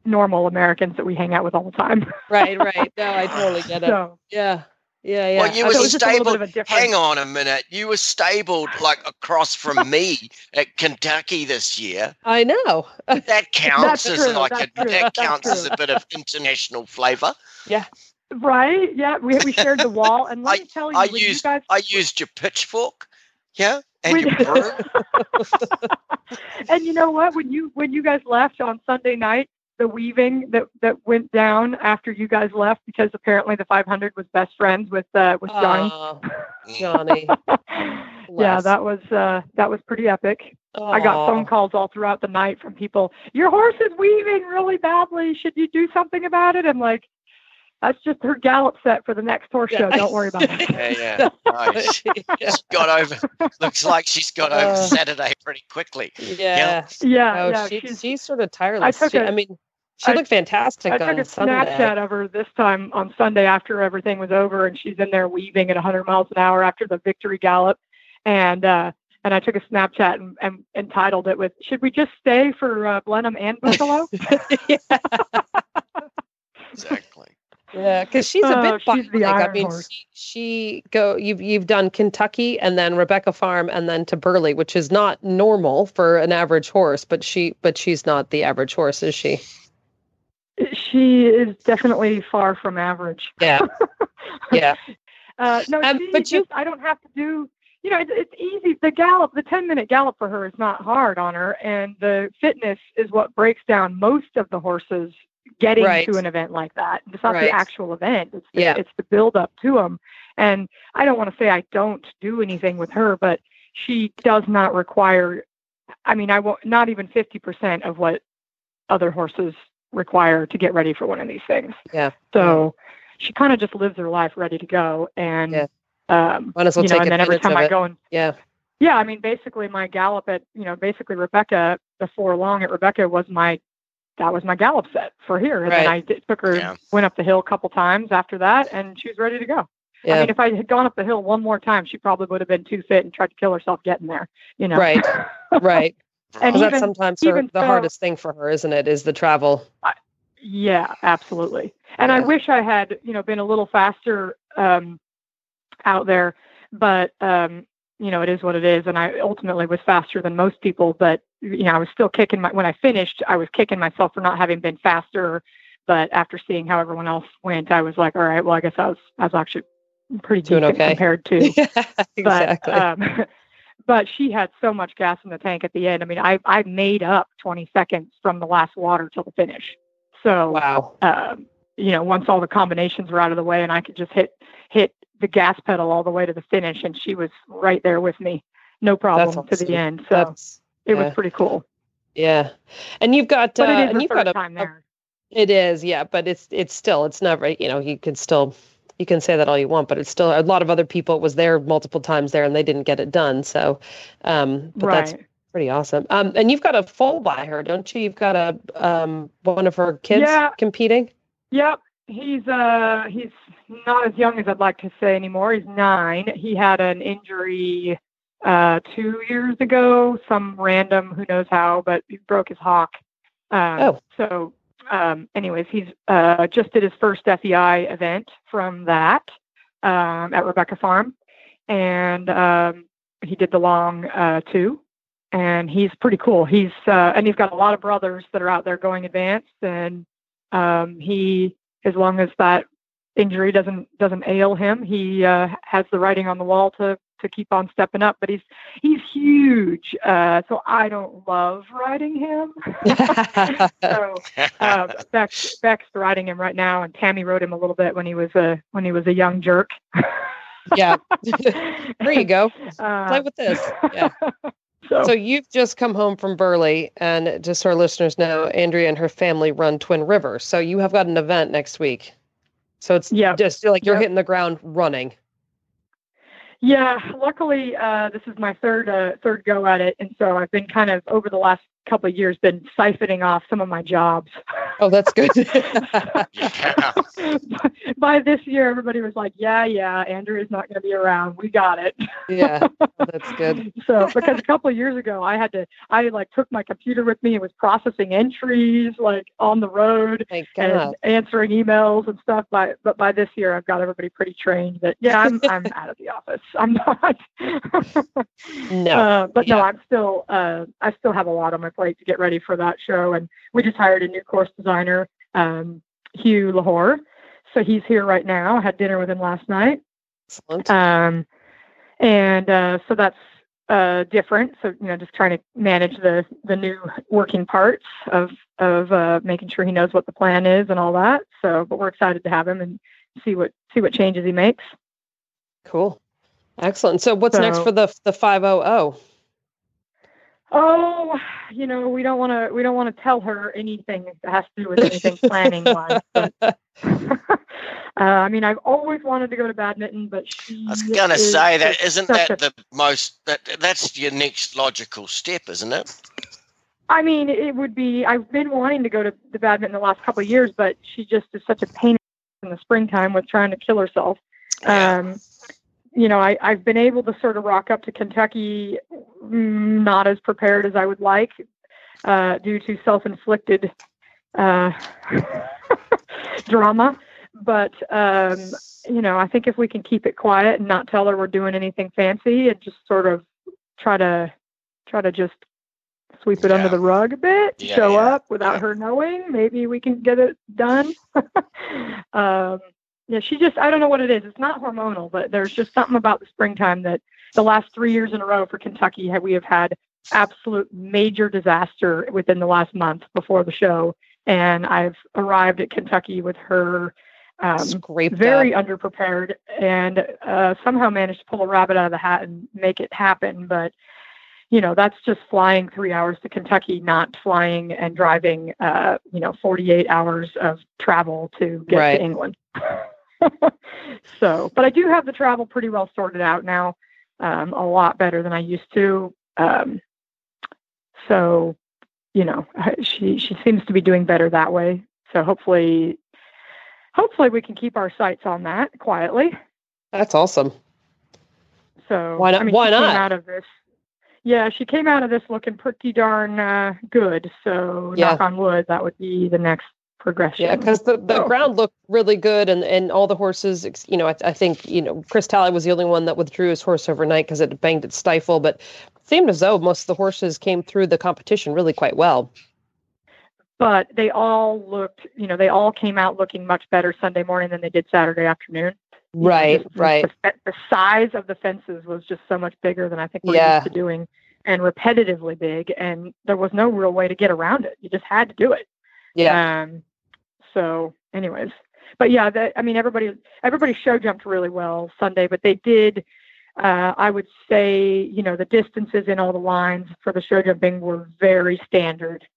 normal Americans that we hang out with all the time. right, right. No, I totally get it. So, yeah. Yeah, yeah. Well, you were stabled. Hang on a minute. You were stabled like across from me at Kentucky this year. I know. That counts as true, like a true, that counts as a bit of international flavour. Yeah. Right. Yeah. We, we shared the wall, and let I, me tell you, I used you guys, I used your pitchfork. Yeah. And your broom. and you know what? When you when you guys left on Sunday night, the weaving that that went down after you guys left because apparently the 500 was best friends with uh, with Johnny. Uh, Johnny. yeah, that was uh, that was pretty epic. Aww. I got phone calls all throughout the night from people. Your horse is weaving really badly. Should you do something about it? I'm like, that's just her gallop set for the next horse show. Don't worry about it. yeah, yeah. Nice. she's got over. Looks like she's got over uh, Saturday pretty quickly. Yeah, yeah, oh, yeah. She, she's, she's sort of tireless. I, took she, a, I mean, she I, looked fantastic. I took a Sunday. Snapchat of her this time on Sunday after everything was over, and she's in there weaving at 100 miles an hour after the victory gallop, and uh, and I took a Snapchat and, and entitled it with "Should we just stay for uh, Blenheim and Buffalo?" exactly. Yeah, because she's a bit. Uh, she's the I mean, she, she, go. You've you've done Kentucky and then Rebecca Farm and then to Burghley, which is not normal for an average horse. But she, but she's not the average horse, is she? She is definitely far from average. Yeah. Yeah. uh, no, um, but just, you, I don't have to do. You know, it's, it's easy. The gallop, the ten minute gallop for her is not hard on her, and the fitness is what breaks down most of the horses getting right. to an event like that. It's not right. the actual event. It's the, yeah. it's the build up to them. And I don't want to say I don't do anything with her, but she does not require. I mean, I won't not even fifty percent of what other horses require to get ready for one of these things. Yeah. So she kind of just lives her life ready to go, and yeah. um, Might as well you know, and then every time I go and yeah. Yeah, I mean, basically, my gallop at you know, basically Rebecca before long at Rebecca was my that was my gallop set for here. And right. then I did, took her, yeah. went up the hill a couple times after that, and she was ready to go. Yeah. I mean, if I had gone up the hill one more time, she probably would have been too fit and tried to kill herself getting there. You know, right, right. And even, that's sometimes her, the so, hardest thing for her, isn't it? Is the travel. I, yeah, absolutely. And yeah. I wish I had, you know, been a little faster um, out there, but um, you know, it is what it is. And I ultimately was faster than most people, but you know, I was still kicking my, when I finished, I was kicking myself for not having been faster. But after seeing how everyone else went, I was like, all right, well, I guess I was, I was actually pretty Doing decent okay. compared to, yeah, exactly. But, um, but she had so much gas in the tank at the end. I mean, I, I made up 20 seconds from the last water till the finish. So, wow. Um, you know, once all the combinations were out of the way and I could just hit, hit the gas pedal all the way to the finish, and she was right there with me, no problem awesome. to the end. So That's, it yeah. was pretty cool. Yeah, and you've got but uh, it is and you've got a, time there. It is, yeah, but it's it's still it's never you know you can still you can say that all you want, but it's still a lot of other people was there multiple times there and they didn't get it done. So, um, but right. that's pretty awesome. Um, and you've got a foal by her, don't you? You've got a um one of her kids yeah. competing. Yep, he's uh he's not as young as I'd like to say anymore. He's nine. He had an injury uh, two years ago, some random, who knows how, but he broke his hock. Um, oh. So, um, anyways, he's uh, just did his first FEI event from that um, at Rebecca Farm, and um, he did the long uh, too. And he's pretty cool. He's uh, and he's got a lot of brothers that are out there going advanced, and um, he, as long as that injury doesn't doesn't ail him. He uh, has the writing on the wall to to keep on stepping up, but he's he's huge. Uh, so I don't love riding him. so uh, Beck's Beck's riding him right now, and Tammy rode him a little bit when he was a when he was a young jerk. yeah, there you go. Uh, Play with this. Yeah. So, so you've just come home from Burghley, and just so our listeners know, Andrea and her family run Twin River. So you have got an event next week. So it's yeah, just like you're yep. hitting the ground running. Yeah, luckily uh, this is my third uh, third go at it, and so I've been kind of over the last couple of years been siphoning off some of my jobs. Oh, that's good. yeah. By this year, everybody was like, "Yeah, yeah, Andrea is not going to be around. We got it." yeah, that's good. so, because a couple of years ago, I had to, I like took my computer with me and was processing entries like on the road and answering emails and stuff. By but by this year, I've got everybody pretty trained that yeah, I'm I'm out of the office. I'm not. no, uh, but yeah. no, I'm still. Uh, I still have a lot on my plate to get ready for that show. And we just hired a new course designer, um, Hugh Lochore. So he's here right now. I had dinner with him last night. Excellent. Um, and uh, so that's uh, different. So you know, just trying to manage the the new working parts of of uh, making sure he knows what the plan is and all that. So, but we're excited to have him and see what see what changes he makes. Cool, excellent. So, what's so, next for the the five oh oh? You know, we don't want to we don't want to tell her anything that has to do with anything planning wise. But, uh, I mean, I've always wanted to go to Badminton, but she. I was going to say that isn't that a, the most that that's your next logical step, isn't it? I mean, it would be. I've been wanting to go to the Badminton the last couple of years, but she just is such a pain in the springtime with trying to kill herself. Yeah. Um, you know, I, I've been able to sort of rock up to Kentucky mm, not as prepared as I would like uh, due to self inflicted uh, drama. But, um, you know, I think if we can keep it quiet and not tell her we're doing anything fancy and just sort of try to try to just sweep it yeah. under the rug a bit, yeah, show yeah. up without her knowing, maybe we can get it done. um, yeah, she just, I don't know what it is. It's not hormonal, but there's just something about the springtime that the last three years in a row for Kentucky, we have had absolute major disaster within the last month before the show. And I've arrived at Kentucky with her um, very up. underprepared and uh, somehow managed to pull a rabbit out of the hat and make it happen. But you know that's just flying three hours to kentucky not flying and driving uh, you know 48 hours of travel to get right. to england so, but I do have the travel pretty well sorted out now, um, a lot better than I used to. Um, so, you know, she she seems to be doing better that way. So hopefully, hopefully we can keep our sights on that quietly. That's awesome. So why not? I mean, why not? Out of this, yeah, she came out of this looking pretty darn uh, good. So yeah. knock on wood, that would be the next progression. Yeah, because the, the so. ground looked really good, and, and all the horses, you know, I, I, think, you know, Chris Talley was the only one that withdrew his horse overnight because it banged its stifle, but it seemed as though most of the horses came through the competition really quite well. But they all looked, you know, they all came out looking much better Sunday morning than they did Saturday afternoon. right, know, just, right. The, the, size of the fences was just so much bigger than I think we're yeah. used to doing and repetitively big, and there was no real way to get around it. You just had to do it. Yeah. Um, so, anyways, but yeah, that I mean, everybody everybody show jumped really well Sunday, but they did. Uh, I would say, you know, the distances in all the lines for the show jumping were very standard.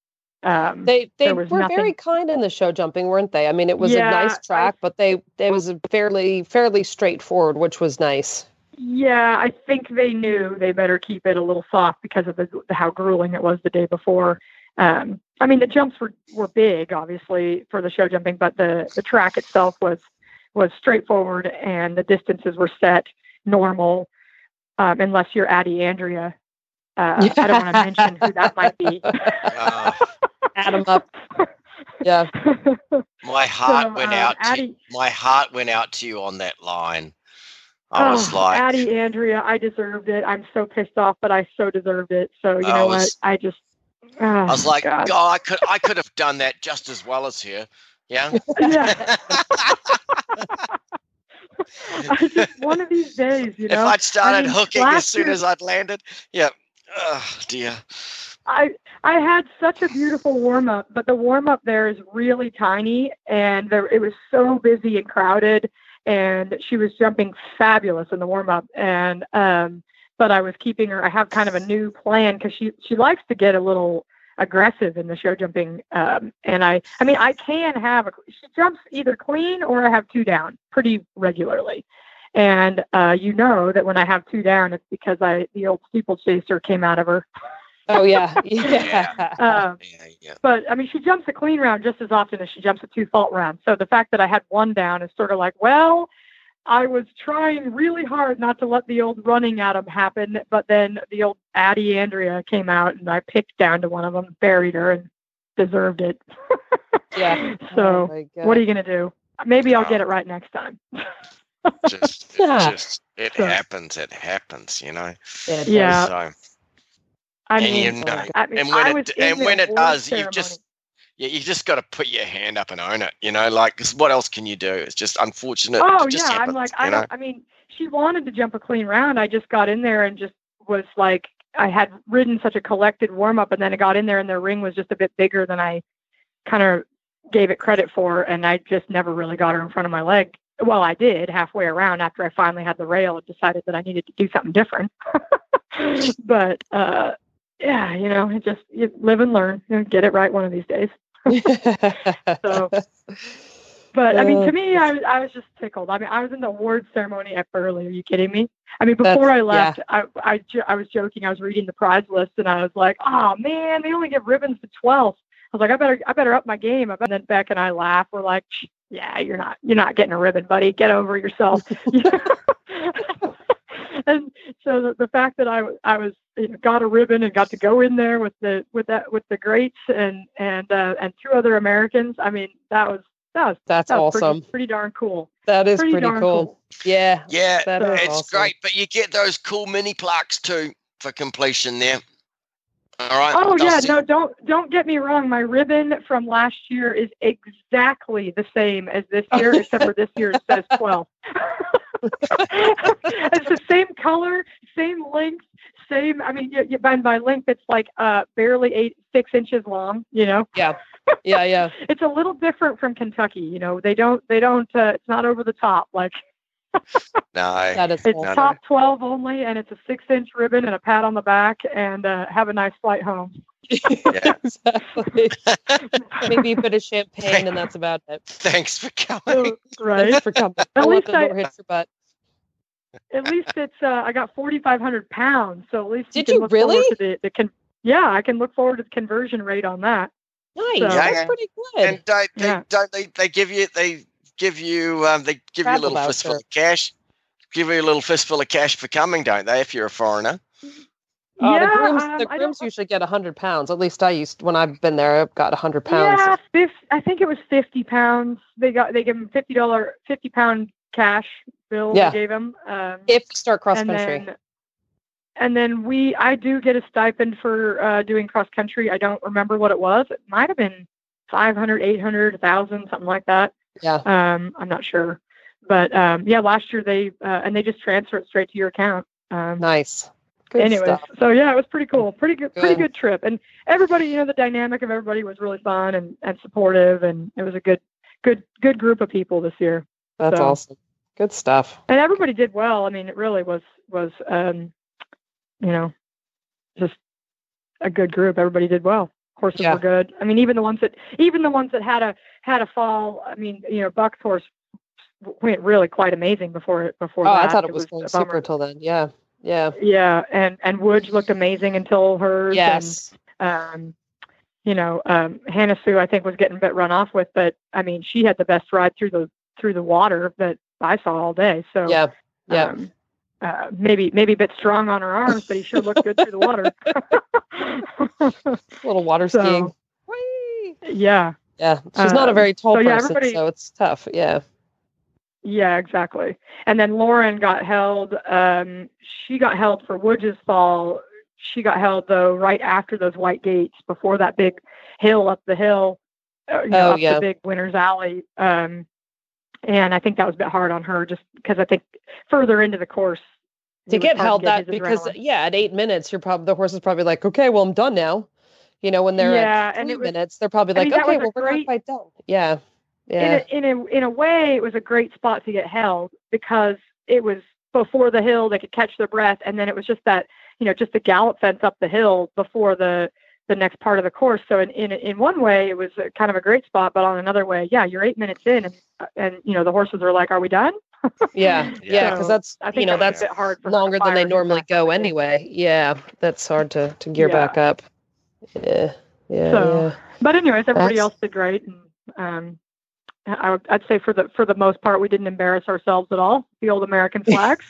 Um, they they were nothing... very kind in the show jumping, weren't they? I mean, it was yeah, a nice track, I, but they it was fairly fairly straightforward, which was nice. Yeah, I think they knew they better keep it a little soft because of the, how grueling it was the day before. Um, I mean, the jumps were, were big, obviously, for the show jumping, but the, the track itself was was straightforward, and the distances were set normal, um, unless you're Addie Andrea. Uh, I don't want to mention who that might be. uh, Add them up. Yeah. My heart so, went uh, out. Addie, to, my heart went out to you on that line. I was oh, like, Addie Andrea, I deserved it. I'm so pissed off, but I so deserved it. So you know was, what? I just Oh, I was like, God. oh, I could I could have done that just as well as here. Yeah. yeah. just, one of these days, you know. If I'd started I mean, hooking as soon year, as I'd landed, yeah. Oh dear. I I had such a beautiful warm up, but the warm up there is really tiny, and there it was so busy and crowded, and she was jumping fabulous in the warm up, and um, but I was keeping her. I have kind of a new plan because she she likes to get a little aggressive in the show jumping. Um, and I I mean I can have a she jumps either clean or I have two down pretty regularly. And uh, you know that when I have two down, it's because I the old steeplechaser came out of her. Oh yeah, yeah. um, yeah, yeah. But I mean, she jumps a clean round just as often as she jumps a two fault round. So the fact that I had one down is sort of like, well, I was trying really hard not to let the old running at him happen, but then the old Addie Andrea came out and I picked down to one of them, buried her, and deserved it. yeah. So oh what are you gonna do? Maybe I'll get it right next time. just, it, just it so, happens. It happens. You know. Yeah. So, I mean, and, you know, I mean, and when it and when it does, you just yeah, you just got to put your hand up and own it. You know, like what else can you do? It's just unfortunate. Oh just yeah, happens, I'm like, I, know? I mean, she wanted to jump a clean round. I just got in there and just was like, I had ridden such a collected warm up, and then I got in there and the ring was just a bit bigger than I kind of gave it credit for, and I just never really got her in front of my leg. Well, I did halfway around after I finally had the rail and decided that I needed to do something different. but uh, yeah, you know, just you live and learn. You know, get it right one of these days. so, but I mean, to uh, me, I was I was just tickled. I mean, I was in the award ceremony at Burghley. Are you kidding me? I mean, before I left, yeah. I, I I was joking. I was reading the prize list, and I was like, "Oh man, they only give ribbons to 12th." I was like, "I better I better up my game." And then Beck and I laugh. We're like, "Yeah, you're not you're not getting a ribbon, buddy. Get over yourself." and so the, the fact that I I was you know, got a ribbon and got to go in there with the with that with the greats and and uh, and two other Americans. I mean, that was that was that's that was awesome. Pretty, pretty, darn cool. That is pretty, pretty cool. cool. Yeah, yeah, it's awesome. great. But you get those cool mini plaques too for completion there. All right. Oh yeah, no, don't don't get me wrong. My ribbon from last year is exactly the same as this year, except for this year it says twelve. it's the same color, same length, same. I mean, you, you, by by length, it's like uh barely eight six inches long. You know. Yeah. Yeah, yeah. it's a little different from Kentucky. You know, they don't they don't. Uh, it's not over the top like. no, that is it's no, top no. 12 only and it's a six inch ribbon and a pat on the back and uh, have a nice flight home exactly. Maybe a bit of champagne, and that's about it. Thanks for coming. right. Thanks for coming. At least I, hits your butt. At least it's uh, I got forty five hundred pounds, so at least did you, you really? The, the con- yeah, I can look forward to the conversion rate on that. Nice, so, yeah, that's pretty good. And don't they, yeah. don't they, they give you they give you um, they give Travel you a little fistful of cash, give you a little fistful of cash for coming, don't they? If you're a foreigner. Oh, yeah, the grooms, um, the grooms usually get hundred pounds. At least I used when I've been there. I've got hundred pounds. Yeah, 50, I think it was fifty pounds. They got they give them fifty dollar fifty pound cash bill. Yeah. they gave him. Um, if you start cross country. Then, and then we, I do get a stipend for uh, doing cross country. I don't remember what it was. It might have been 500, 800, 1,000, something like that. Yeah. Um, I'm not sure, but um, yeah, last year they uh, and they just transfer it straight to your account. Um, nice. Good anyways, stuff. so yeah, it was pretty cool. Pretty good, good, pretty good trip. And everybody, you know, the dynamic of everybody was really fun and, and supportive, and it was a good, good, good group of people this year. That's so, awesome. Good stuff. And everybody did well. I mean, it really was was, um, you know, just a good group. Everybody did well. Horses yeah. were good. I mean, even the ones that even the ones that had a had a fall. I mean, you know, Buck's horse went really quite amazing before before. Oh, that. I thought it, it was, was super until then. Yeah. Yeah. Yeah, and and Woods looked amazing until hers. Yes. And, um, you know, um, Hannah Sue I think was getting a bit run off with, but I mean she had the best ride through the through the water that I saw all day. So yeah, yeah. Um, uh, maybe maybe a bit strong on her arms, but he sure looked good through the water. a little water skiing. yeah. Yeah, she's not a um, very tall so, yeah, person, so it's tough. Yeah. Yeah, exactly. And then Lauren got held. Um, she got held for Woods' fall. She got held though right after those white gates, before that big hill up the hill. Uh, you know, oh, up yeah. the big Winners Alley. Um, and I think that was a bit hard on her, just because I think further into the course to get held to get that because adrenaline. yeah, at eight minutes, you're probably the horse is probably like, okay, well, I'm done now. You know, when they're yeah, at three was, minutes, they're probably like, I mean, okay, well, we're not quite done. Yeah yeah. in a, in a in a way, it was a great spot to get held because it was before the hill. They could catch their breath, and then it was just that you know just the gallop fence up the hill before the the next part of the course. So in in in one way, it was kind of a great spot, but on another way, yeah, you're eight minutes in, and and you know the horses are like, "Are we done?" yeah, yeah, because that's I think you know that's hard longer than they normally go anyway. Yeah, that's hard to to gear yeah. back up. Yeah, yeah. So, yeah. but anyways, everybody that's... else did great, and um, I would, I'd say for the for the most part, we didn't embarrass ourselves at all. The old American flags.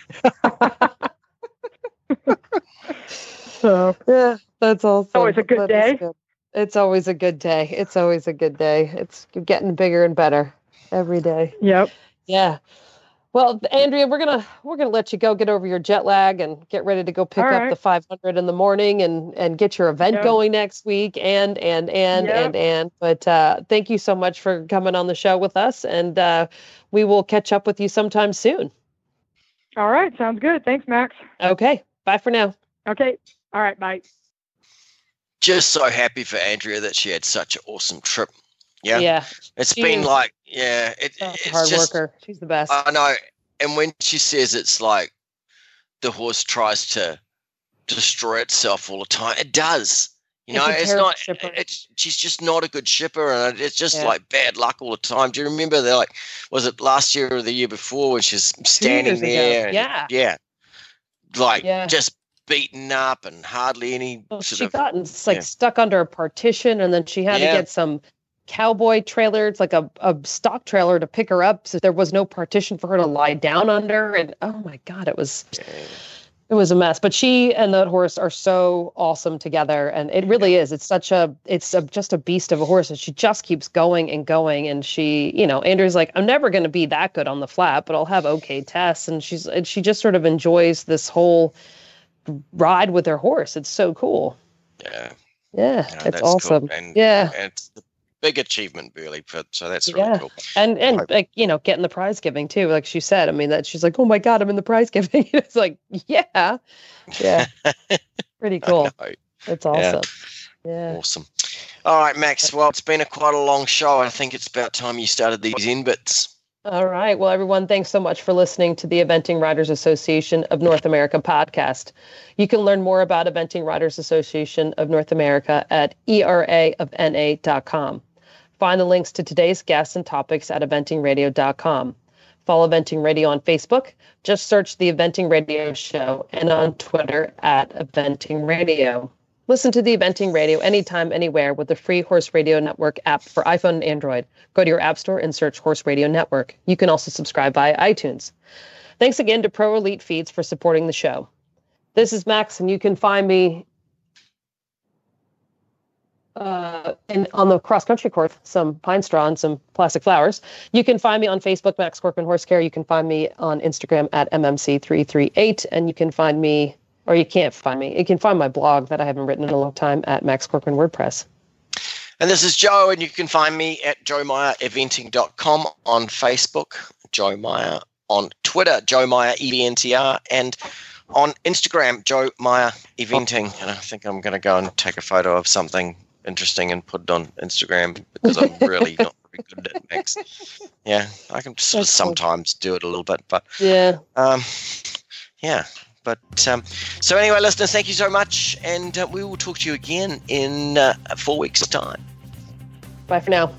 so yeah, that's awesome. Always a good that day. Good. It's always a good day. It's always a good day. It's getting bigger and better every day. Yep. Yeah. Well, Andrea, we're gonna we're gonna let you go get over your jet lag and get ready to go pick up the 500 in the morning and and get your event yep. going next week and and and yep. and and. But uh, thank you so much for coming on the show with us, and uh, we will catch up with you sometime soon. All right, sounds good. Thanks, Max. Okay, bye for now. Okay, all right, mate. Just so happy for Andrea that she had such an awesome trip. Yeah. Yeah. It's she been is, like, yeah, it, oh, it's hard just, worker. She's the best. I know. And when she says it's like the horse tries to destroy itself all the time. It does. You know, it's, it's not. It's, she's just not a good shipper, and it's just yeah. like bad luck all the time. Do you remember? They're like, was it last year or the year before when she's standing there? And, yeah, yeah, like yeah. just beaten up and hardly any. Well, she of, got like yeah. stuck under a partition, and then she had to get some cowboy trailer. It's like a, a stock trailer to pick her up. So there was no partition for her to lie down under. And oh my God, it was it was a mess. But she and the horse are so awesome together. And it really is. It's such a it's a, just a beast of a horse. And she just keeps going and going. And she, you know, Andrea's like, I'm never gonna be that good on the flat, but I'll have okay tests. And she's and she just sort of enjoys this whole ride with her horse. It's so cool. Yeah. Yeah, yeah it's awesome. Cool. And, yeah, and it's the big achievement really but so that's really yeah. cool and and like you know getting the prize giving too like she said i mean that she's like oh my god i'm in the prize giving it's like yeah yeah pretty cool it's awesome yeah. yeah. awesome all right max well it's been a quite a long show i think it's about time you started these in bits all right. Well, everyone, thanks so much for listening to the Eventing Riders Association of North America podcast. You can learn more about Eventing Riders Association of North America at eraofna.com. Find the links to today's guests and topics at eventingradio.com. Follow Eventing Radio on Facebook. Just search the Eventing Radio Show and on Twitter at Eventing Radio. Listen to the Eventing Radio anytime, anywhere with the free Horse Radio Network app for iPhone and Android. Go to your app store and search Horse Radio Network. You can also subscribe via iTunes. Thanks again to Pro Elite Feeds for supporting the show. This is Max, and you can find me uh, and on the cross country course, some pine straw and some plastic flowers. You can find me on Facebook, Max Corcoran Horse Care. You can find me on Instagram at MMC338. And you can find me, or you can't find me, you can find my blog that I haven't written in a long time at Max Corcoran WordPress. And this is Joe, and you can find me at joemeyereventing.com on Facebook, Joe Meyer on Twitter, Joe Meyer EVNTR, and on Instagram, Joe Meyer Eventing. And I think I'm going to go and take a photo of something interesting and put it on Instagram because I'm really not very good at mix. Yeah, I can sort of sometimes do it a little bit, but yeah, um, yeah. But um, so anyway, listeners, thank you so much, and uh, we will talk to you again in uh, four weeks' time. Bye for now.